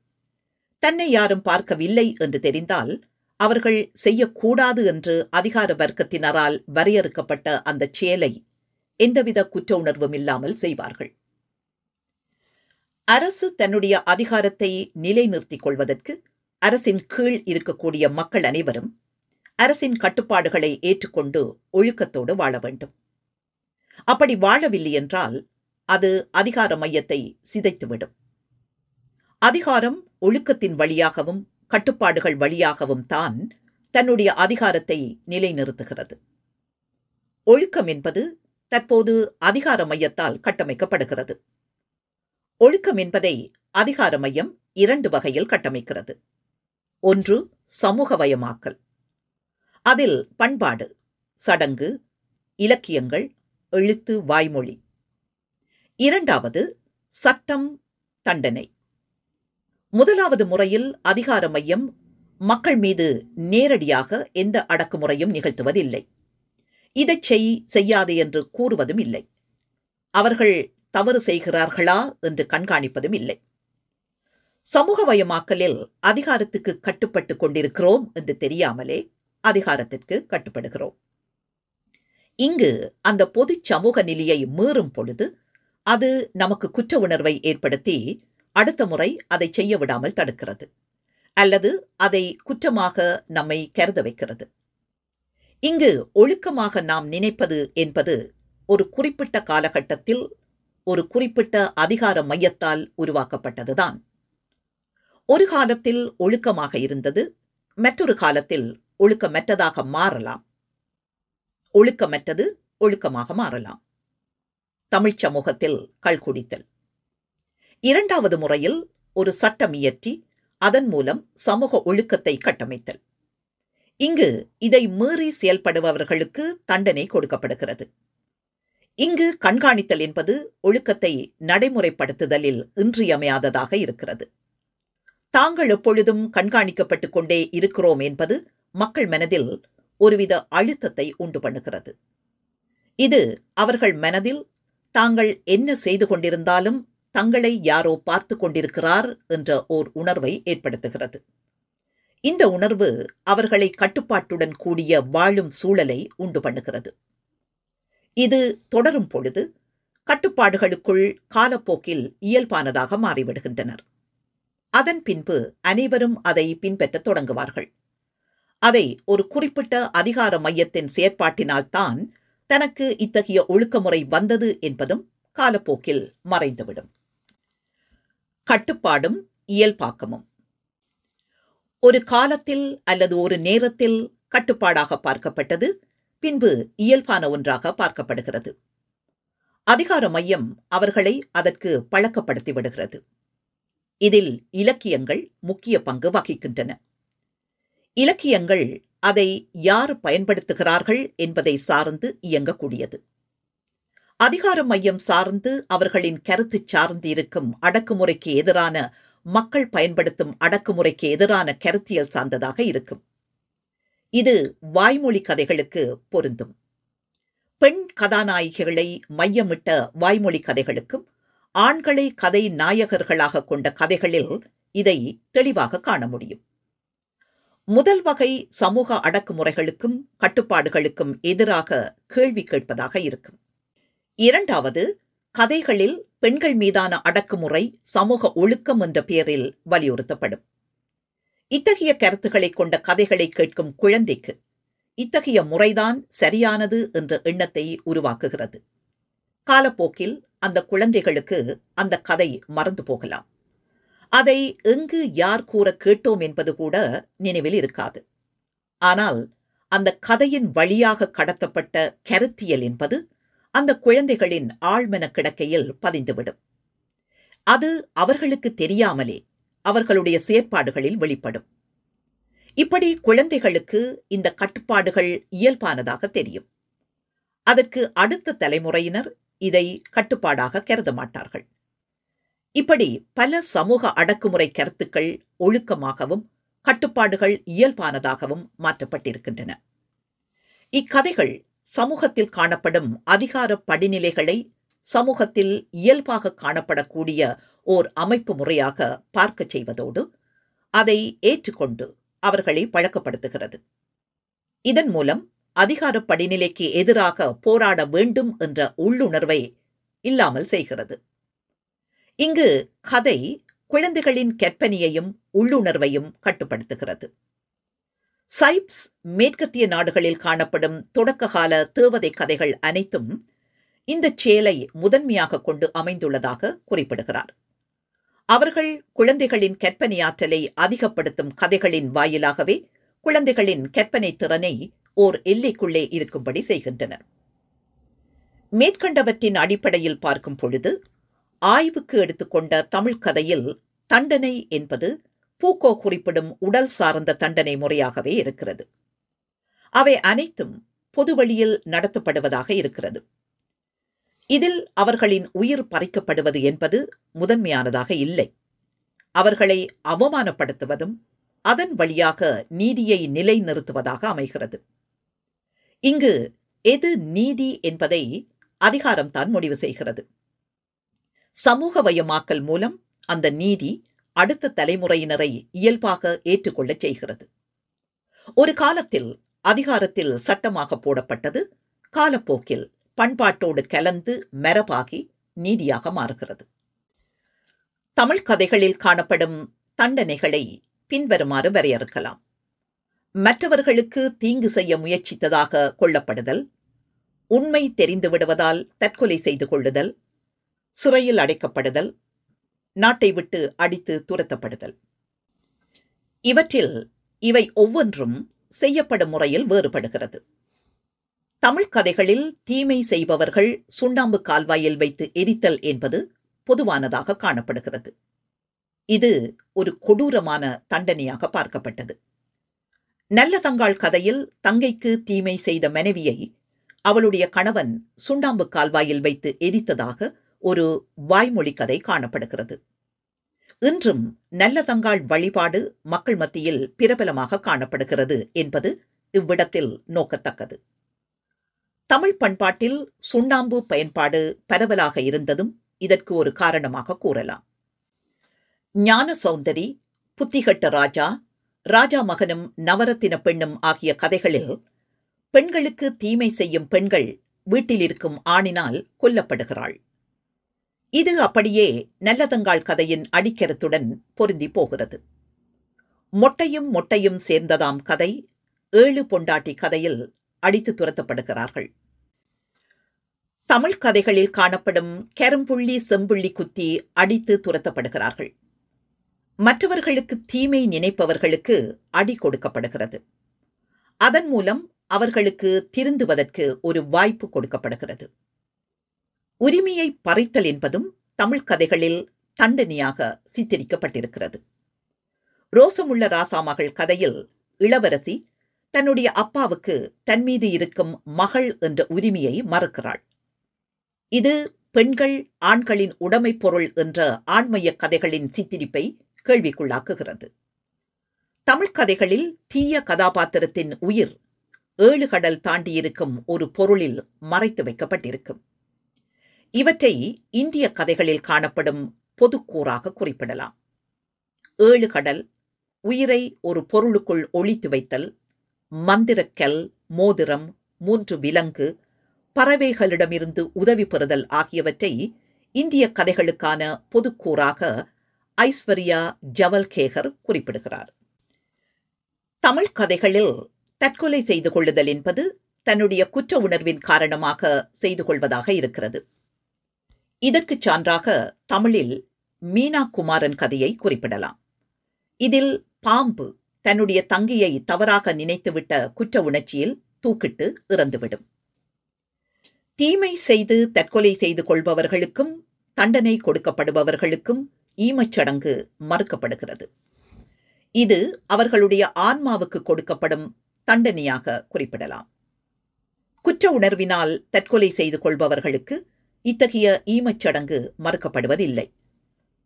தன்னை யாரும் பார்க்கவில்லை என்று தெரிந்தால் அவர்கள் செய்யக்கூடாது என்று அதிகார வர்க்கத்தினரால் வரையறுக்கப்பட்ட அந்த செயலை எந்தவித குற்ற உணர்வும் இல்லாமல் செய்வார்கள். அரசு தன்னுடைய அதிகாரத்தை நிலைநிறுத்திக் கொள்வதற்கு அரசின் கீழ் இருக்கக்கூடிய மக்கள் அனைவரும் அரசின் கட்டுப்பாடுகளை ஏற்றுக்கொண்டு ஒழுக்கத்தோடு வாழ வேண்டும். அப்படி வாழவில்லை என்றால் அது அதிகார மையத்தை சிதைத்துவிடும். அதிகாரம் ஒழுக்கத்தின் வழியாகவும் கட்டுப்பாடுகள் வழியாகவும் தான் தன்னுடைய அதிகாரத்தை நிலைநிறுத்துகிறது. ஒழுக்கம் என்பது தற்போது அதிகார மையத்தால் கட்டமைக்கப்படுகிறது. ஒழுக்கம் என்பதை அதிகார மையம் இரண்டு வகையில் கட்டமைக்கிறது. ஒன்று சமூகவயமாக்கல். அதில் பண்பாடு சடங்கு இலக்கியங்கள் எழுத்து வாய்மொழி. இரண்டாவது சட்டம் தண்டனை. முதலாவது முறையில் அதிகார மையம் மக்கள் மீது நேரடியாக எந்த அடக்குமுறையும் நிகழ்த்துவதில்லை. இதை செய் செய்யாது என்று கூறுவதும் இல்லை. அவர்கள் தவறு செய்கிறார்களா என்று கண்காணிப்பதும் இல்லை. சமூகமயமாக்கலில் அதிகாரத்துக்கு கட்டுப்பட்டு கொண்டிருக்கிறோம் என்று தெரியாமலே அதிகாரத்திற்கு கட்டுப்படுகிறோம். இங்கு அந்த பொது சமூக நிலையை மீறும் பொழுது அது நமக்கு குற்ற உணர்வை ஏற்படுத்தி அடுத்த முறை அதை செய்ய விடாமல் தடுக்கிறது அல்லது அதை குற்றமாக நம்மை கருத வைக்கிறது. இங்கு ஒழுக்கமாக நாம் நினைப்பது என்பது ஒரு குறிப்பிட்ட காலகட்டத்தில் ஒரு குறிப்பிட்ட அதிகார மையத்தால் உருவாக்கப்பட்டதுதான். ஒரு காலத்தில் ஒழுக்கமாக இருந்தது மற்றொரு காலத்தில் ஒழுக்கமற்றதாக மாறலாம். ஒழுக்கமற்றது ஒழுக்கமாக மாறலாம். தமிழ்ச் சமூகத்தில் கல்குடித்தல் இரண்டாவது முறையில் ஒரு சட்டம் இயற்றி அதன் மூலம் சமூக ஒழுக்கத்தை கட்டமைத்தல். இங்கு இதை மீறி செயல்படுபவர்களுக்கு தண்டனை கொடுக்கப்படுகிறது. இங்கு கண்காணித்தல் என்பது ஒழுக்கத்தை நடைமுறைப்படுத்துதலில் இன்றியமையாததாக இருக்கிறது. தாங்கள் எப்பொழுதும் கண்காணிக்கப்பட்டுக் கொண்டே இருக்கிறோம் என்பது மக்கள் மனதில் ஒருவித அழுத்தத்தை உண்டு பண்ணுகிறது. இது அவர்கள் மனதில் தாங்கள் என்ன செய்து கொண்டிருந்தாலும் தங்களை யாரோ பார்த்து கொண்டிருக்கிறார் என்ற ஓர் உணர்வை ஏற்படுத்துகிறது. இந்த உணர்வு அவர்களை கட்டுப்பாட்டுடன் கூடிய வாழும் சூழலை உண்டு பண்ணுகிறது. இது தொடரும் பொழுது கட்டுப்பாடுகளுக்குள் காலப்போக்கில் இயல்பானதாக மாறிவிடுகின்றனர். அதன் பின்பு அனைவரும் அதை பின்பற்றத் தொடங்குவார்கள். அதை ஒரு குறிப்பிட்ட அதிகார மையத்தின் செயற்பாட்டினால்தான் தனக்கு இத்தகைய ஒழுக்கமுறை வந்தது என்பதும் காலப்போக்கில் மறைந்துவிடும். கட்டுப்பாடும் இயல்பாக்கமும். ஒரு காலத்தில் அல்லது ஒரு நேரத்தில் கட்டுப்பாடாக பார்க்கப்பட்டது பின்பு இயல்பான ஒன்றாக பார்க்கப்படுகிறது. அதிகார மையம் அவர்களை அதற்கு பழக்கப்படுத்தி விடுகிறது இதில் இலக்கியங்கள் முக்கிய பங்கு வகிக்கின்றன. இலக்கியங்கள் அதை யார் பயன்படுத்துகிறார்கள் என்பதை சார்ந்து இயங்கக்கூடியது. அதிகார மையம் சார்ந்து அவர்களின் கருத்து சார்ந்து இருக்கும் அடக்குமுறைக்கு எதிரான மக்கள் பயன்படுத்தும் அடக்குமுறைக்கு எதிரான கருத்தியல் சார்ந்ததாக இருக்கும். இது வாய்மொழி கதைகளுக்கு பொருந்தும். பெண் கதாநாயகிகளை மையமிட்ட வாய்மொழி கதைகளுக்கும் ஆண்களை கதை நாயகர்களாக கொண்ட கதைகளில் இதை தெளிவாக காண முடியும். முதல் வகை சமூக அடக்குமுறைகளுக்கும் கட்டுப்பாடுகளுக்கும் எதிராக கேள்வி கேட்பதாக இருக்கும். இரண்டாவது கதைகளில் பெண்கள் மீதான அடக்குமுறை சமூக ஒழுக்கம் என்ற பெயரில் வலியுறுத்தப்படும். இத்தகைய கருத்துக்களை கொண்ட கதைகளை கேட்கும் குழந்தைக்கு இத்தகைய முறைதான் சரியானது என்ற எண்ணத்தை உருவாக்குகிறது. காலப்போக்கில் அந்த குழந்தைகளுக்கு அந்த கதை மறந்து போகலாம். அதை எங்கு யார் கூற கேட்டோம் என்பது கூட நினைவில் இருக்காது. ஆனால் அந்த கதையின் வழியாக கடத்தப்பட்ட கருத்தியல் என்பது அந்த குழந்தைகளின் ஆழ்மன கிடக்கையில் பதிந்துவிடும். அது அவர்களுக்கு தெரியாமலே அவர்களுடைய செயற்பாடுகளில் வெளிப்படும். இப்படி குழந்தைகளுக்கு இந்த கட்டுப்பாடுகள் இயல்பானதாக தெரியும். அதற்கு அடுத்த தலைமுறையினர் இதை கட்டுப்பாடாக கருத மாட்டார்கள். இப்படி பல சமூக அடக்குமுறை கருத்துக்கள் ஒழுக்கமாகவும் கட்டுப்பாடுகள் இயல்பானதாகவும் மாற்றப்பட்டிருக்கின்றன. இக்கதைகள் சமூகத்தில் காணப்படும் அதிகார படிநிலைகளை சமூகத்தில் இயல்பாக காணப்படக்கூடிய ஓர் அமைப்பு முறையாக பார்க்கச் செய்வதோடு அதை ஏற்றுக்கொண்டு அவர்களை பழக்கப்படுத்துகிறது. இதன் மூலம் அதிகார படிநிலைக்கு எதிராக போராட வேண்டும் என்ற உள்ளுணர்வை இல்லாமல் செய்கிறது. இங்கு கதை குழந்தைகளின் கற்பனையையும் உள்ளுணர்வையும் கட்டுப்படுத்துகிறது. சைப்ஸ் மேற்கத்திய நாடுகளில் காணப்படும் தொடக்ககால தேவதை கதைகள் அனைத்தும் இந்த செயலை முதன்மையாக கொண்டு அமைந்துள்ளதாக குறிப்பிடுகிறார். அவர்கள் குழந்தைகளின் கற்பனையாற்றலை அதிகப்படுத்தும் கதைகளின் வாயிலாகவே குழந்தைகளின் கற்பனை திறனை ஓர் எல்லைக்குள்ளே இருக்கும்படி செய்கின்றன மேற்கண்டவற்றின் அடிப்படையில் பார்க்கும் பொழுது ஆய்வுக்கு எடுத்துக்கொண்ட தமிழ் கதையில் தண்டனை என்பது பூக்கோ குறிப்பிடும் உடல் சார்ந்த தண்டனை முறையாகவே இருக்கிறது. அவை அனைத்தும் பொதுவழியில் நடத்தப்படுவதாக இருக்கிறது. இதில் அவர்களின் உயிர் பறிக்கப்படுவது என்பது முதன்மையானதாக இல்லை. அவர்களை அவமானப்படுத்துவதும் அதன் வழியாக நீதியை நிலைநிறுத்துவதாக அமைகிறது. இங்கு எது நீதி என்பதை அதிகாரம்தான் முடிவு செய்கிறது. சமூகமயமாக்கல் மூலம் அந்த நீதி அடுத்த தலைமுறையினரை இயல்பாக ஏற்றுக்கொள்ளச் செய்கிறது. ஒரு காலத்தில் அதிகாரத்தில் சட்டமாக போடப்பட்டது காலப்போக்கில் பண்பாட்டோடு கலந்து மரபாகி நீதியாக மாறுகிறது. தமிழ் கதைகளில் காணப்படும் தண்டனைகளை பின்வருமாறு வரையறுக்கலாம். மற்றவர்களுக்கு தீங்கு செய்ய முயற்சித்ததாக கொள்ளப்படுதல். உண்மை தெரிந்து விடுவதால் தற்கொலை செய்து கொள்ளுதல். சிறையில் அடைக்கப்படுதல். நாட்டை விட்டு அடித்து துரத்தப்படுதல். இவற்றில் இவை ஒவ்வொன்றும் செய்யப்படும் முறையில் வேறுபடுகிறது. தமிழ் கதைகளில் தீமை செய்பவர்கள் சுண்ணாம்பு கால்வாயில் வைத்து எரித்தல் என்பது பொதுவானதாக காணப்படுகிறது. இது ஒரு கொடூரமான தண்டனையாக பார்க்கப்பட்டது. நல்ல தங்காள் கதையில் தங்கைக்கு தீமை செய்த மனைவியை அவளுடைய கணவன் சுண்ணாம்பு கால்வாயில் வைத்து எரித்ததாக ஒரு வாய்மொழி கதை காணப்படுகிறது. இன்றும் நல்ல தங்காள் வழிபாடு மக்கள் மத்தியில் பிரபலமாக காணப்படுகிறது என்பது இவ்விடத்தில் நோக்கத்தக்கது. தமிழ் பண்பாட்டில் சுண்ணாம்பு பயன்பாடு பரவலாக இருந்ததும் இதற்கு ஒரு காரணமாக கூறலாம். ஞான சௌந்தரி புத்திகட்ட ராஜா ராஜா மகனும் நவரத்தின பெண்ணும் ஆகிய கதைகளில் பெண்களுக்கு தீமை செய்யும் பெண்கள் வீட்டில் இருக்கும் ஆணினால் கொல்லப்படுகிறாள். இது அப்படியே நல்லதங்காள் கதையின் அடிக்கருத்துடன் பொருந்தி போகிறது. மொட்டையும் மொட்டையும் சேர்ந்ததாம் கதை ஏழு பொண்டாட்டி கதையில் அடித்து துரத்தப்படுகிறார்கள். தமிழ் கதைகளில் காணப்படும் கரும்புள்ளி செம்புள்ளி குத்தி அடித்து துரத்தப்படுகிறார்கள். மற்றவர்களுக்கு தீமை நினைப்பவர்களுக்கு அடி கொடுக்கப்படுகிறது. அதன் மூலம் அவர்களுக்கு திருந்துவதற்கு ஒரு வாய்ப்பு கொடுக்கப்படுகிறது. உரிமையை பறித்தல் என்பதும் தமிழ் கதைகளில் தண்டனையாக சித்தரிக்கப்பட்டிருக்கிறது. ரோசமுள்ள ராசாமகள் கதையில் இளவரசி தன்னுடைய அப்பாவுக்கு தன் மீது இருக்கும் மகள் என்ற உரிமையை மறுக்கிறாள். இது பெண்கள் ஆண்களின் உடைமை பொருள் என்ற ஆண்மைய கதைகளின் சித்திரிப்பை கேள்விக்குள்ளாக்குகிறது. தமிழ் கதைகளில் தீய கதாபாத்திரத்தின் உயிர் ஏழு கடல் தாண்டியிருக்கும் ஒரு பொருளில் மறைத்து வைக்கப்பட்டிருக்கும். இவற்றை இந்திய கதைகளில் காணப்படும் பொதுக்கூறாக குறிப்பிடலாம். ஏழு கடல் உயிரை ஒரு பொருளுக்குள் ஒழித்து வைத்தல் மந்திரக்கல் மோதிரம் மூன்று விலங்கு பறவைகளிடமிருந்து உதவி பெறுதல் ஆகியவற்றை இந்திய கதைகளுக்கான பொதுக்கூறாக ஐஸ்வர்யா ஜவல்கேகர் குறிப்பிடுகிறார். தமிழ் கதைகளில் தற்கொலை செய்து கொள்ளுதல் என்பது தன்னுடைய குற்ற உணர்வின் காரணமாக செய்து கொள்வதாக இருக்கிறது. இதற்கு சான்றாக தமிழில் மீனா குமாரன் கதையை குறிப்பிடலாம். இதில் பாம்பு தன்னுடைய தங்கியை தவறாக நினைத்துவிட்ட குற்ற உணர்ச்சியில் தூக்கிட்டு இறந்துவிடும். தீமை செய்து தற்கொலை செய்து கொள்பவர்களுக்கும் தண்டனை கொடுக்கப்படுபவர்களுக்கும் ஈமச்சடங்கு மறுக்கப்படுகிறது. இது அவர்களுடைய ஆன்மாவுக்கு கொடுக்கப்படும் தண்டனையாக குறிப்பிடலாம். குற்ற உணர்வினால் தற்கொலை செய்து கொள்பவர்களுக்கு இத்தகைய ஈமச்சடங்கு மறுக்கப்படுவதில்லை.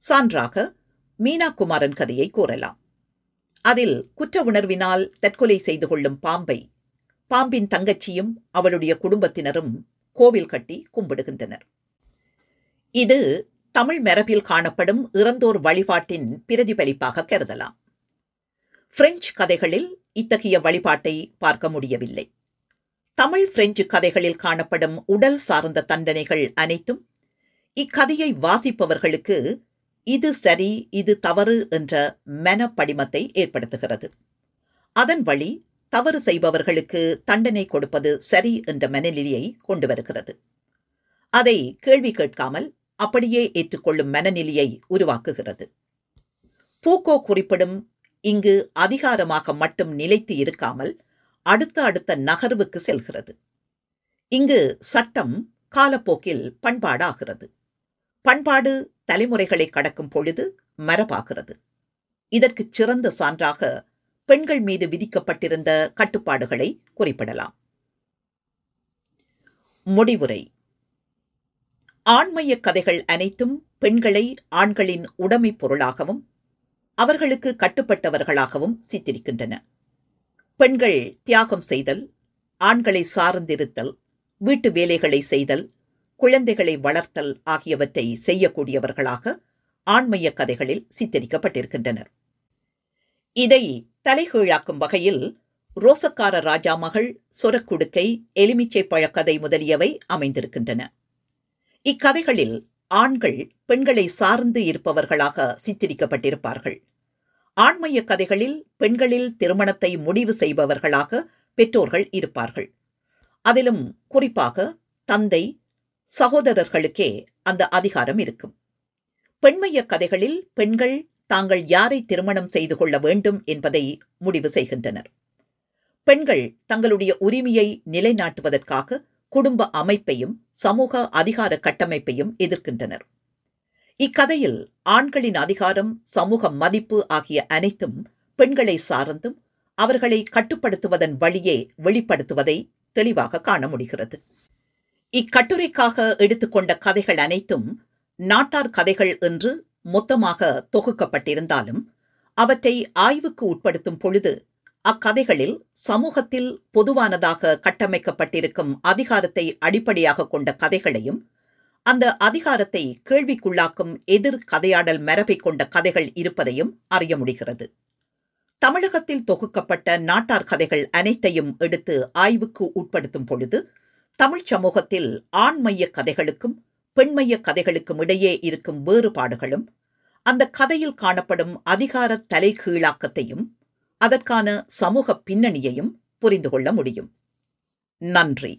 சான்றாக மீனா குமாரன் கதையை கூறலாம். அதில் குற்ற உணர்வினால் தற்கொலை செய்து கொள்ளும் பாம்பை பாம்பின் தங்கச்சியும் அவளுடைய குடும்பத்தினரும் கோவில் கட்டி கும்பிடுகின்றனர். இது தமிழ் மரபில் காணப்படும் இறந்தோர் வழிபாட்டின் பிரதிபலிப்பாக கருதலாம். பிரெஞ்சு கதைகளில் இத்தகைய வழிபாட்டை பார்க்க முடியவில்லை. தமிழ் பிரெஞ்சு கதைகளில் காணப்படும் உடல் சார்ந்த தண்டனைகள் அனைத்தும் இக்கதையை வாசிப்பவர்களுக்கு இது சரி இது தவறு என்ற மனப்படிமத்தை ஏற்படுத்துகிறது. அதன் வழி தவறு செய்பவர்களுக்கு தண்டனை கொடுப்பது சரி என்ற மனநிலையை கொண்டு வருகிறது. அதை கேள்வி கேட்காமல் அப்படியே ஏற்றுக்கொள்ளும் மனநிலையை உருவாக்குகிறது. பூக்கோ குறிப்பிடும் இங்கு அதிகாரமாக மட்டும் நிலைத்து இருக்காமல் அடுத்த அடுத்த நகர்வுக்கு செல்கிறது. இங்கு சட்டம் காலப்போக்கில் பண்பாடாகிறது. பண்பாடு தலைமுறைகளை கடக்கும் பொழுது மரபாகிறது. இதற்கு சிறந்த சான்றாக பெண்கள் மீது விதிக்கப்பட்டிருந்த கட்டுப்பாடுகளை குறிப்பிடலாம். முடிவுரை. ஆண்மைய கதைகள் அனைத்தும் பெண்களை ஆண்களின் உடைமை பொருளாகவும் அவர்களுக்கு கட்டுப்பட்டவர்களாகவும் சித்தரிக்கின்றன. பெண்கள் தியாகம் செய்தல் ஆண்களை சார்ந்திருத்தல் வீட்டு வேலைகளை செய்தல் குழந்தைகளை வளர்த்தல் ஆகியவற்றை செய்யக்கூடியவர்களாக ஆண்மைய கதைகளில் சித்தரிக்கப்பட்டிருக்கின்றனர். இதை தலைகீழாக்கும் வகையில் ரோசக்கார ராஜா மகள் சொரக்குடுக்கை எலுமிச்சை பழக்கதை முதலியவை அமைந்திருக்கின்றன. இக்கதைகளில் ஆண்கள் பெண்களை சார்ந்து இருப்பவர்களாக சித்தரிக்கப்பட்டிருப்பார்கள். ஆண்மைய கதைகளில் பெண்களில் திருமணத்தை முடிவு செய்பவர்களாக பெற்றோர்கள் இருப்பார்கள். அதிலும் குறிப்பாக தந்தை சகோதரர்களுக்கே அந்த அதிகாரம் இருக்கும். பெண்மைய கதைகளில் பெண்கள் தாங்கள் யாரை திருமணம் செய்து கொள்ள வேண்டும் என்பதை முடிவு செய்கின்றனர். பெண்கள் தங்களுடைய உரிமையை நிலைநாட்டுவதற்காக குடும்ப அமைப்பையும் சமூக அதிகார கட்டமைப்பையும் எதிர்க்கின்றனர். இக்கதையில் ஆண்களின் அதிகாரம் சமூக மதிப்பு ஆகிய அனைத்தும் பெண்களை சார்ந்தும் அவர்களை கட்டுப்படுத்துவதன் வழியே வெளிப்படுத்துவதை தெளிவாக காண முடிகிறது. இக்கட்டுரைக்காக எடுத்துக்கொண்ட கதைகள் அனைத்தும் நாட்டார் கதைகள் என்று மொத்தமாக தொகுக்கப்பட்டிருந்தாலும் அவற்றை ஆய்வுக்கு உட்படுத்தும் பொழுது அக்கதைகளில் சமூகத்தில் பொதுவானதாக கட்டமைக்கப்பட்டிருக்கும் அதிகாரத்தை அடிப்படையாக கொண்ட கதைகளையும் அந்த அதிகாரத்தை கேள்விக்குள்ளாக்கும் எதிர் கதையாடல் மரபை கொண்ட கதைகள் இருப்பதையும் அறிய முடிகிறது. தமிழகத்தில் தொகுக்கப்பட்ட நாட்டார் கதைகள் அனைத்தையும் எடுத்து ஆய்வுக்கு உட்படுத்தும் பொழுது தமிழ் சமூகத்தில் ஆண்மைய கதைகளுக்கும் பெண்மைய கதைகளுக்கும் இடையே இருக்கும் வேறுபாடுகளும் அந்த கதையில் காணப்படும் அதிகார தலைகீழாக்கத்தையும் அதற்கான சமூக பின்னணியையும் புரிந்து கொள்ள முடியும். நன்றி.